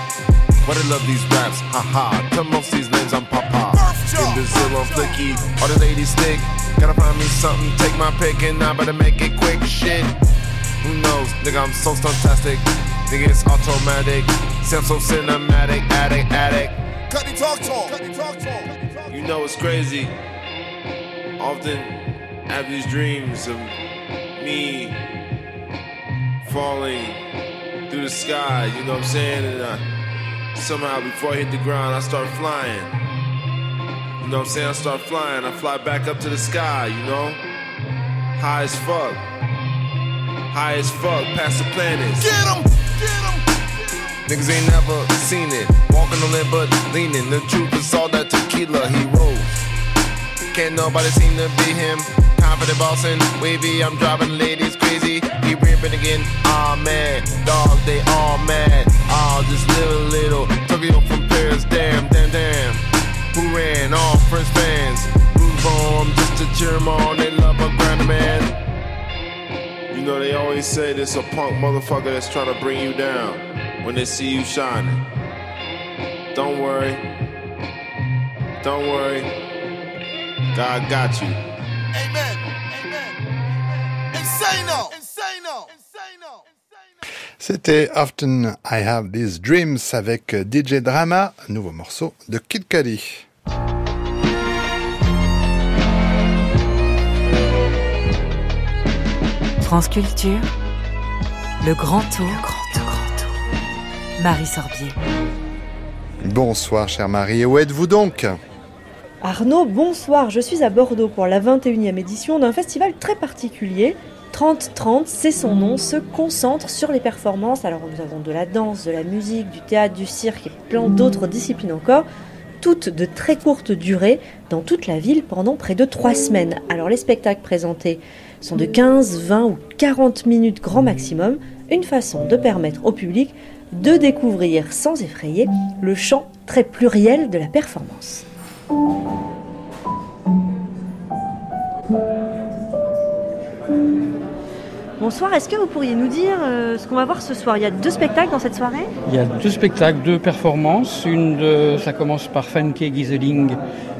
But I love these raps, haha. Tell most these names I'm Papa. In Brazil on flicky, all the ladies stick. Gotta find me something, take my pick, and I better make it quick. Shit, who knows? Nigga, I'm so fantastic. Nigga, it's automatic. Sound so cinematic, addict, addict. Cut the talk talk. Cut the talk talk. You know it's crazy. Often have these dreams of me falling through the sky. You know what I'm saying? And I, somehow before I hit the ground, I start flying. You know what I'm saying? I start flying. I fly back up to the sky. You know, high as fuck. High as fuck, past the planets. Get 'em, get 'em. Niggas ain't never seen it. Walking on it, but leaning. The truth is all that tequila he rolls. Can't nobody seem to be him. Confident bossing, wavy. I'm driving ladies crazy. He ripping again. Aw oh, man, dog, they all mad. Oh, just little, little. Tokyo from Paris, damn, damn, damn. Who ran? All French fans. Move on, just to cheer. They love a grand man. You know they always say this a punk motherfucker that's trying to bring you down when they see you shining. Don't worry. Don't worry. God got you. Amen. Amen. Insano. Insano. C'était Often I Have These Dreams avec DJ Drama, nouveau morceau de Kid Cudi. France Culture, le grand tour. Le grand tour, grand tour. Marie Sorbier. Bonsoir, chère Marie. Et où êtes-vous donc? Arnaud, bonsoir. Je suis à Bordeaux pour la 21e édition d'un festival très particulier. 30-30, c'est son nom, se concentre sur les performances. Alors nous avons de la danse, de la musique, du théâtre, du cirque et plein d'autres disciplines encore, toutes de très courte durée, dans toute la ville pendant près de trois semaines. Alors les spectacles présentés sont de 15, 20 ou 40 minutes grand maximum, une façon de permettre au public de découvrir sans effrayer le champ très pluriel de la performance. Bonsoir, est-ce que vous pourriez nous dire euh, ce qu'on va voir ce soir? Il y a deux spectacles dans cette soirée? Il y a deux spectacles, deux performances. Une de, ça commence par Fenke, Gieseling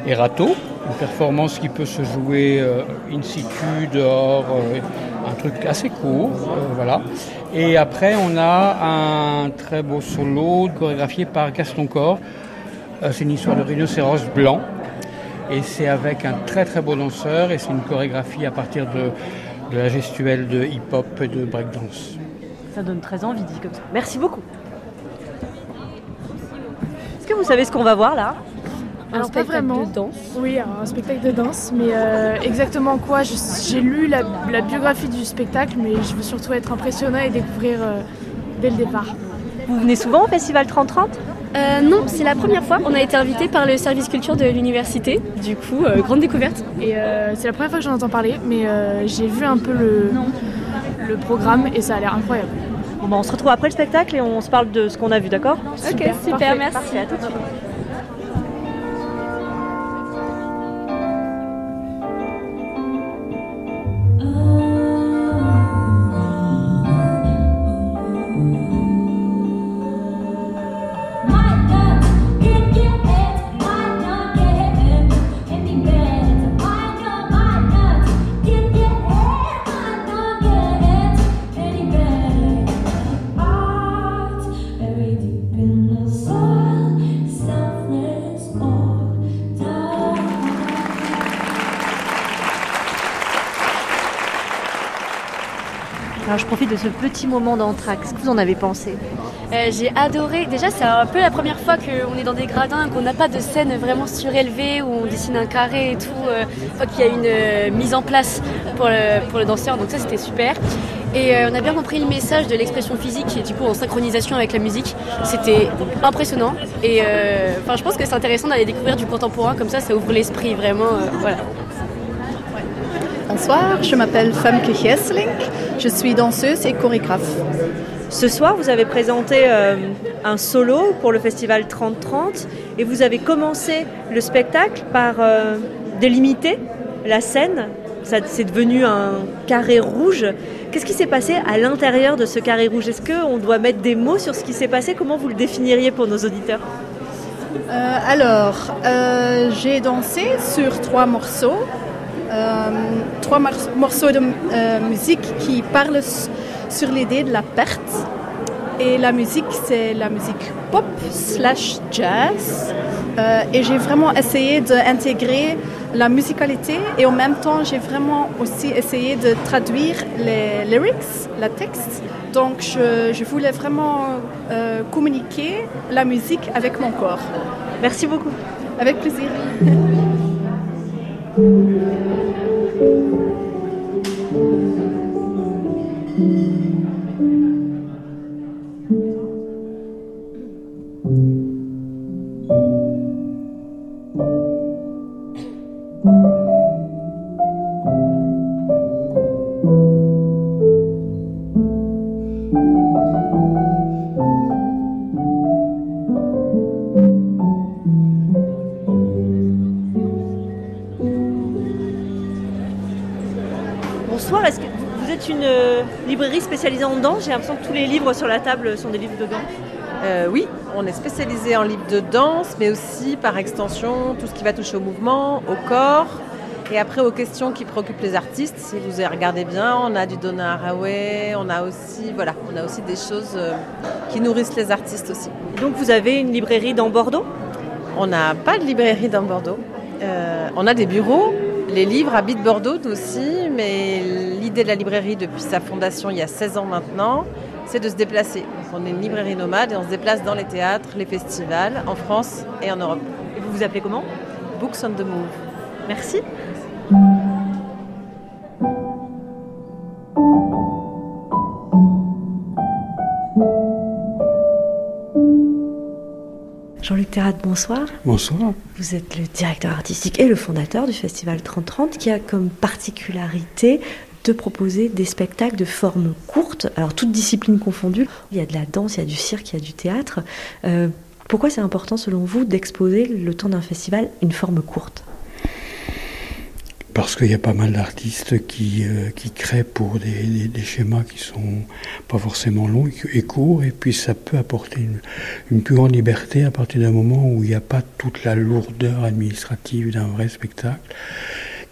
et Rato. Une performance qui peut se jouer euh, in situ, dehors, euh, un truc assez court. voilà. Et après, on a un très beau solo chorégraphié par Gaston Corps. C'est une histoire de rhinocéros blanc. Et c'est avec un très très beau danseur et c'est une chorégraphie à partir de de la gestuelle de hip-hop et de breakdance. Ça donne très envie dit comme ça. Merci beaucoup. Est-ce que vous savez ce qu'on va voir là? Un spectacle de danse Oui, un spectacle de danse, mais euh, exactement quoi J'ai lu la, biographie du spectacle, mais je veux surtout être impressionnée et découvrir euh, dès le départ. Vous venez souvent au Festival 3030 euh, non, c'est la première fois. On a été invité par le service culture de l'université. Du coup, euh, grande découverte. Et euh, c'est la première fois que j'en entends parler, mais j'ai vu un peu le, le programme et ça a l'air incroyable. Bon, bah, on se retrouve après le spectacle et on se parle de ce qu'on a vu, d'accord? Ok, super, merci. à tout de suite. De ce petit moment d'entraque. Qu'est-ce que vous en avez pensé euh, J'ai adoré. Déjà, c'est un peu la première fois qu'on est dans des gradins, qu'on n'a pas de scène vraiment surélevée où on dessine un carré et tout. Euh, fois qu'il y a une euh, mise en place pour le, pour le danseur. Donc ça, c'était super. Et on a bien compris le message de l'expression physique et du coup en synchronisation avec la musique. C'était impressionnant. Et enfin, je pense que c'est intéressant d'aller découvrir du contemporain comme ça, ça ouvre l'esprit vraiment. voilà. Bonsoir, je m'appelle Femke Hessling, je suis danseuse et chorégraphe. Ce soir, vous avez présenté euh, un solo pour le festival 3030 et vous avez commencé le spectacle par euh, délimiter la scène. C'est devenu un carré rouge. Qu'est-ce qui s'est passé à l'intérieur de ce carré rouge? Est-ce qu'on doit mettre des mots sur ce qui s'est passé? Comment vous le définiriez pour nos auditeurs? Euh, Alors, j'ai dansé sur trois morceaux. Euh, trois morceaux de euh, musique qui parlent sur l'idée de la perte. Et la musique, c'est la musique pop slash jazz. Euh, et j'ai vraiment essayé d'intégrer la musicalité et en même temps, j'ai vraiment aussi essayé de traduire les lyrics, la texte. Donc, je, je voulais vraiment communiquer la musique avec mon corps. Merci beaucoup. Avec plaisir. Thank you. J'ai l'impression que tous les livres sur la table sont des livres de danse. Euh, oui, on est spécialisé en livres de danse, mais aussi par extension tout ce qui va toucher au mouvement, au corps, et après aux questions qui préoccupent les artistes. Si vous regardez bien, on a du Donna Haraway, on a aussi, voilà, on a aussi des choses euh, qui nourrissent les artistes aussi. Donc vous avez une librairie dans Bordeaux? On n'a pas de librairie dans Bordeaux. Euh, on a des bureaux, les livres habitent Bordeaux aussi, mais l'idée de la librairie depuis sa fondation il y a 16 ans maintenant, c'est de se déplacer. on est une librairie nomade et on se déplace dans les théâtres, les festivals, en France et en Europe. Et vous vous appelez comment? Books on the Move. Merci. Jean-Luc Terrat, bonsoir. Bonsoir. Vous êtes le directeur artistique et le fondateur du Festival 3030 qui a comme particularité de proposer des spectacles de forme courte, alors toutes disciplines confondues. Il y a de la danse, il y a du cirque, il y a du théâtre. Euh, pourquoi c'est important selon vous d'exposer le temps d'un festival une forme courte? Parce qu'il y a pas mal d'artistes qui, euh, qui créent pour des, des, schémas qui sont pas forcément longs et courts, et puis ça peut apporter une, une plus grande liberté à partir d'un moment où il n'y a pas toute la lourdeur administrative d'un vrai spectacle,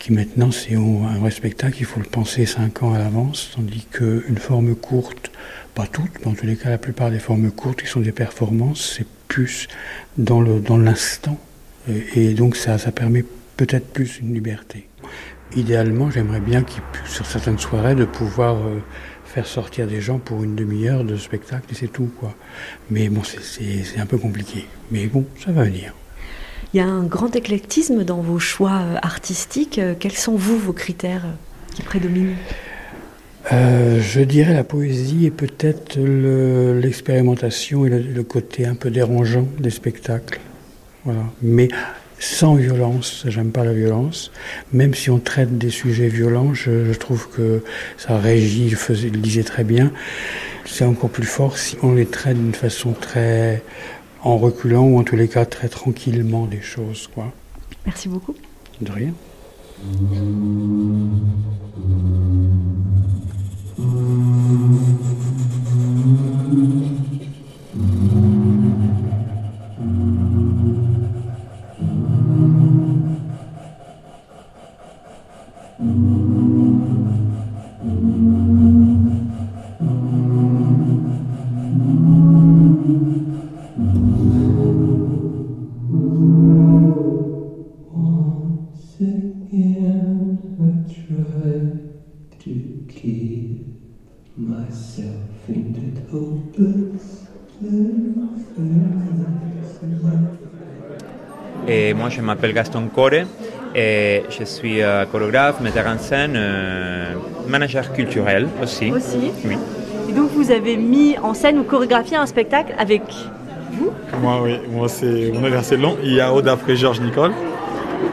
qui maintenant, c'est un vrai spectacle, il faut le penser cinq ans à l'avance, tandis qu'une forme courte, pas toutes, mais en tous les cas, la plupart des formes courtes qui sont des performances, c'est plus dans l'instant, dans et, et donc ça, ça permet peut-être plus une liberté. Idéalement, j'aimerais bien qu'il sur certaines soirées de pouvoir euh, faire sortir des gens pour une demi-heure de spectacle et c'est tout quoi. Mais bon, c'est un peu compliqué. Mais bon, ça va venir. Il y a un grand éclectisme dans vos choix euh, artistiques. Euh, quels sont vous vos critères qui prédominent? Euh, Je dirais la poésie et peut-être l'expérimentation et le, côté un peu dérangeant des spectacles. Voilà. Mais sans violence, j'aime pas la violence. Même si on traite des sujets violents, je, trouve que ça régit, le disait très bien. C'est encore plus fort si on les traite d'une façon très en reculant ou en tous les cas très tranquillement des choses. Quoi. Merci beaucoup. De rien. Et m'appelle Gaston Coré et je suis euh, chorégraphe, metteur en scène, euh, manager culturel aussi. Aussi Oui. Et donc, vous avez mis en scène ou chorégraphié un spectacle avec vous? Moi, oui. Moi, c'est mon assez long. Il y a Aude après Georges Nicole.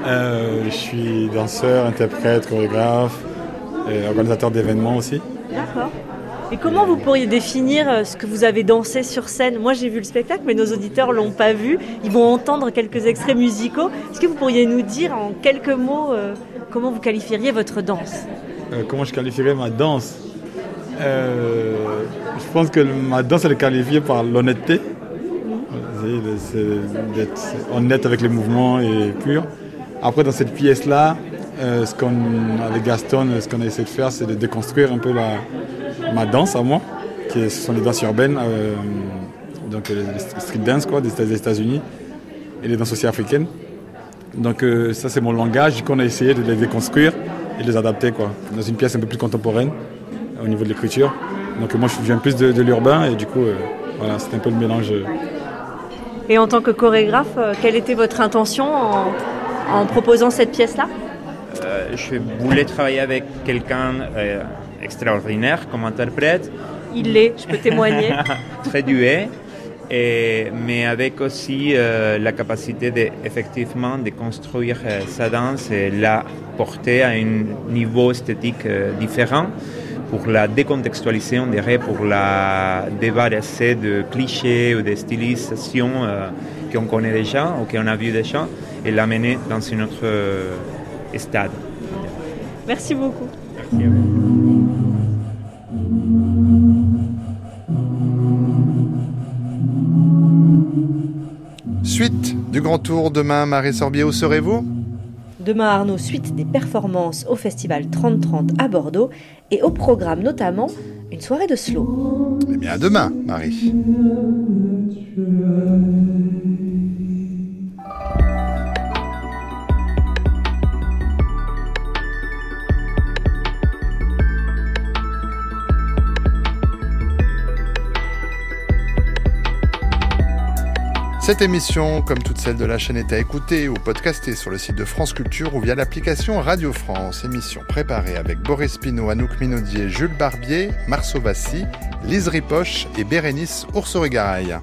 Euh, je suis danseur, interprète, chorégraphe, et organisateur d'événements aussi. Et comment vous pourriez définir euh, ce que vous avez dansé sur scène? Moi j'ai vu le spectacle, mais nos auditeurs l'ont pas vu. Ils vont entendre quelques extraits musicaux. Est-ce que vous pourriez nous dire en quelques mots euh, comment vous qualifieriez votre danse? Euh, Comment je qualifierais ma danse? Je pense que ma danse elle est qualifiée par l'honnêteté. C'est d'être honnête avec les mouvements et pur. Après dans cette pièce là, ce qu'on avec Gaston, ce qu'on a essayé de faire, c'est de déconstruire un peu ma danse à moi, qui ce sont les danses urbaines, euh, donc les street dance quoi, des États-Unis, et les danses aussi africaines. Donc euh, ça c'est mon langage qu'on a essayé de les déconstruire et de les adapter quoi, dans une pièce un peu plus contemporaine au niveau de l'écriture. Donc moi je viens plus de, l'urbain et du coup euh, voilà, c'est un peu le mélange. Et en tant que chorégraphe, quelle était votre intention en, proposant cette pièce-là? Je voulais travailler avec quelqu'un extraordinaire comme interprète. Il l'est, je peux témoigner. Très doué. Et, mais avec aussi euh, la capacité de, effectivement de construire euh, sa danse et la porter à un niveau esthétique euh, différent pour la décontextualiser, on dirait, pour la débarrasser de clichés ou de stylisations qu'on connaît déjà ou qu'on a vu déjà et l'amener dans une autre stade. Merci beaucoup. Merci à vous. Suite du Grand Tour demain, Marie Sorbier, où serez-vous? Demain, Arnaud, suite des performances au festival 3030 à Bordeaux et au programme notamment une soirée de slow. Eh bien, à demain, Marie. Cette émission, comme toutes celles de la chaîne, est à écouter ou podcaster sur le site de France Culture ou via l'application Radio France. Émission préparée avec Boris Pinault, Anouk Minaudier, Jules Barbier, Marceau Vassy, Lise Ripoche et Bérénice Oursorégaraille.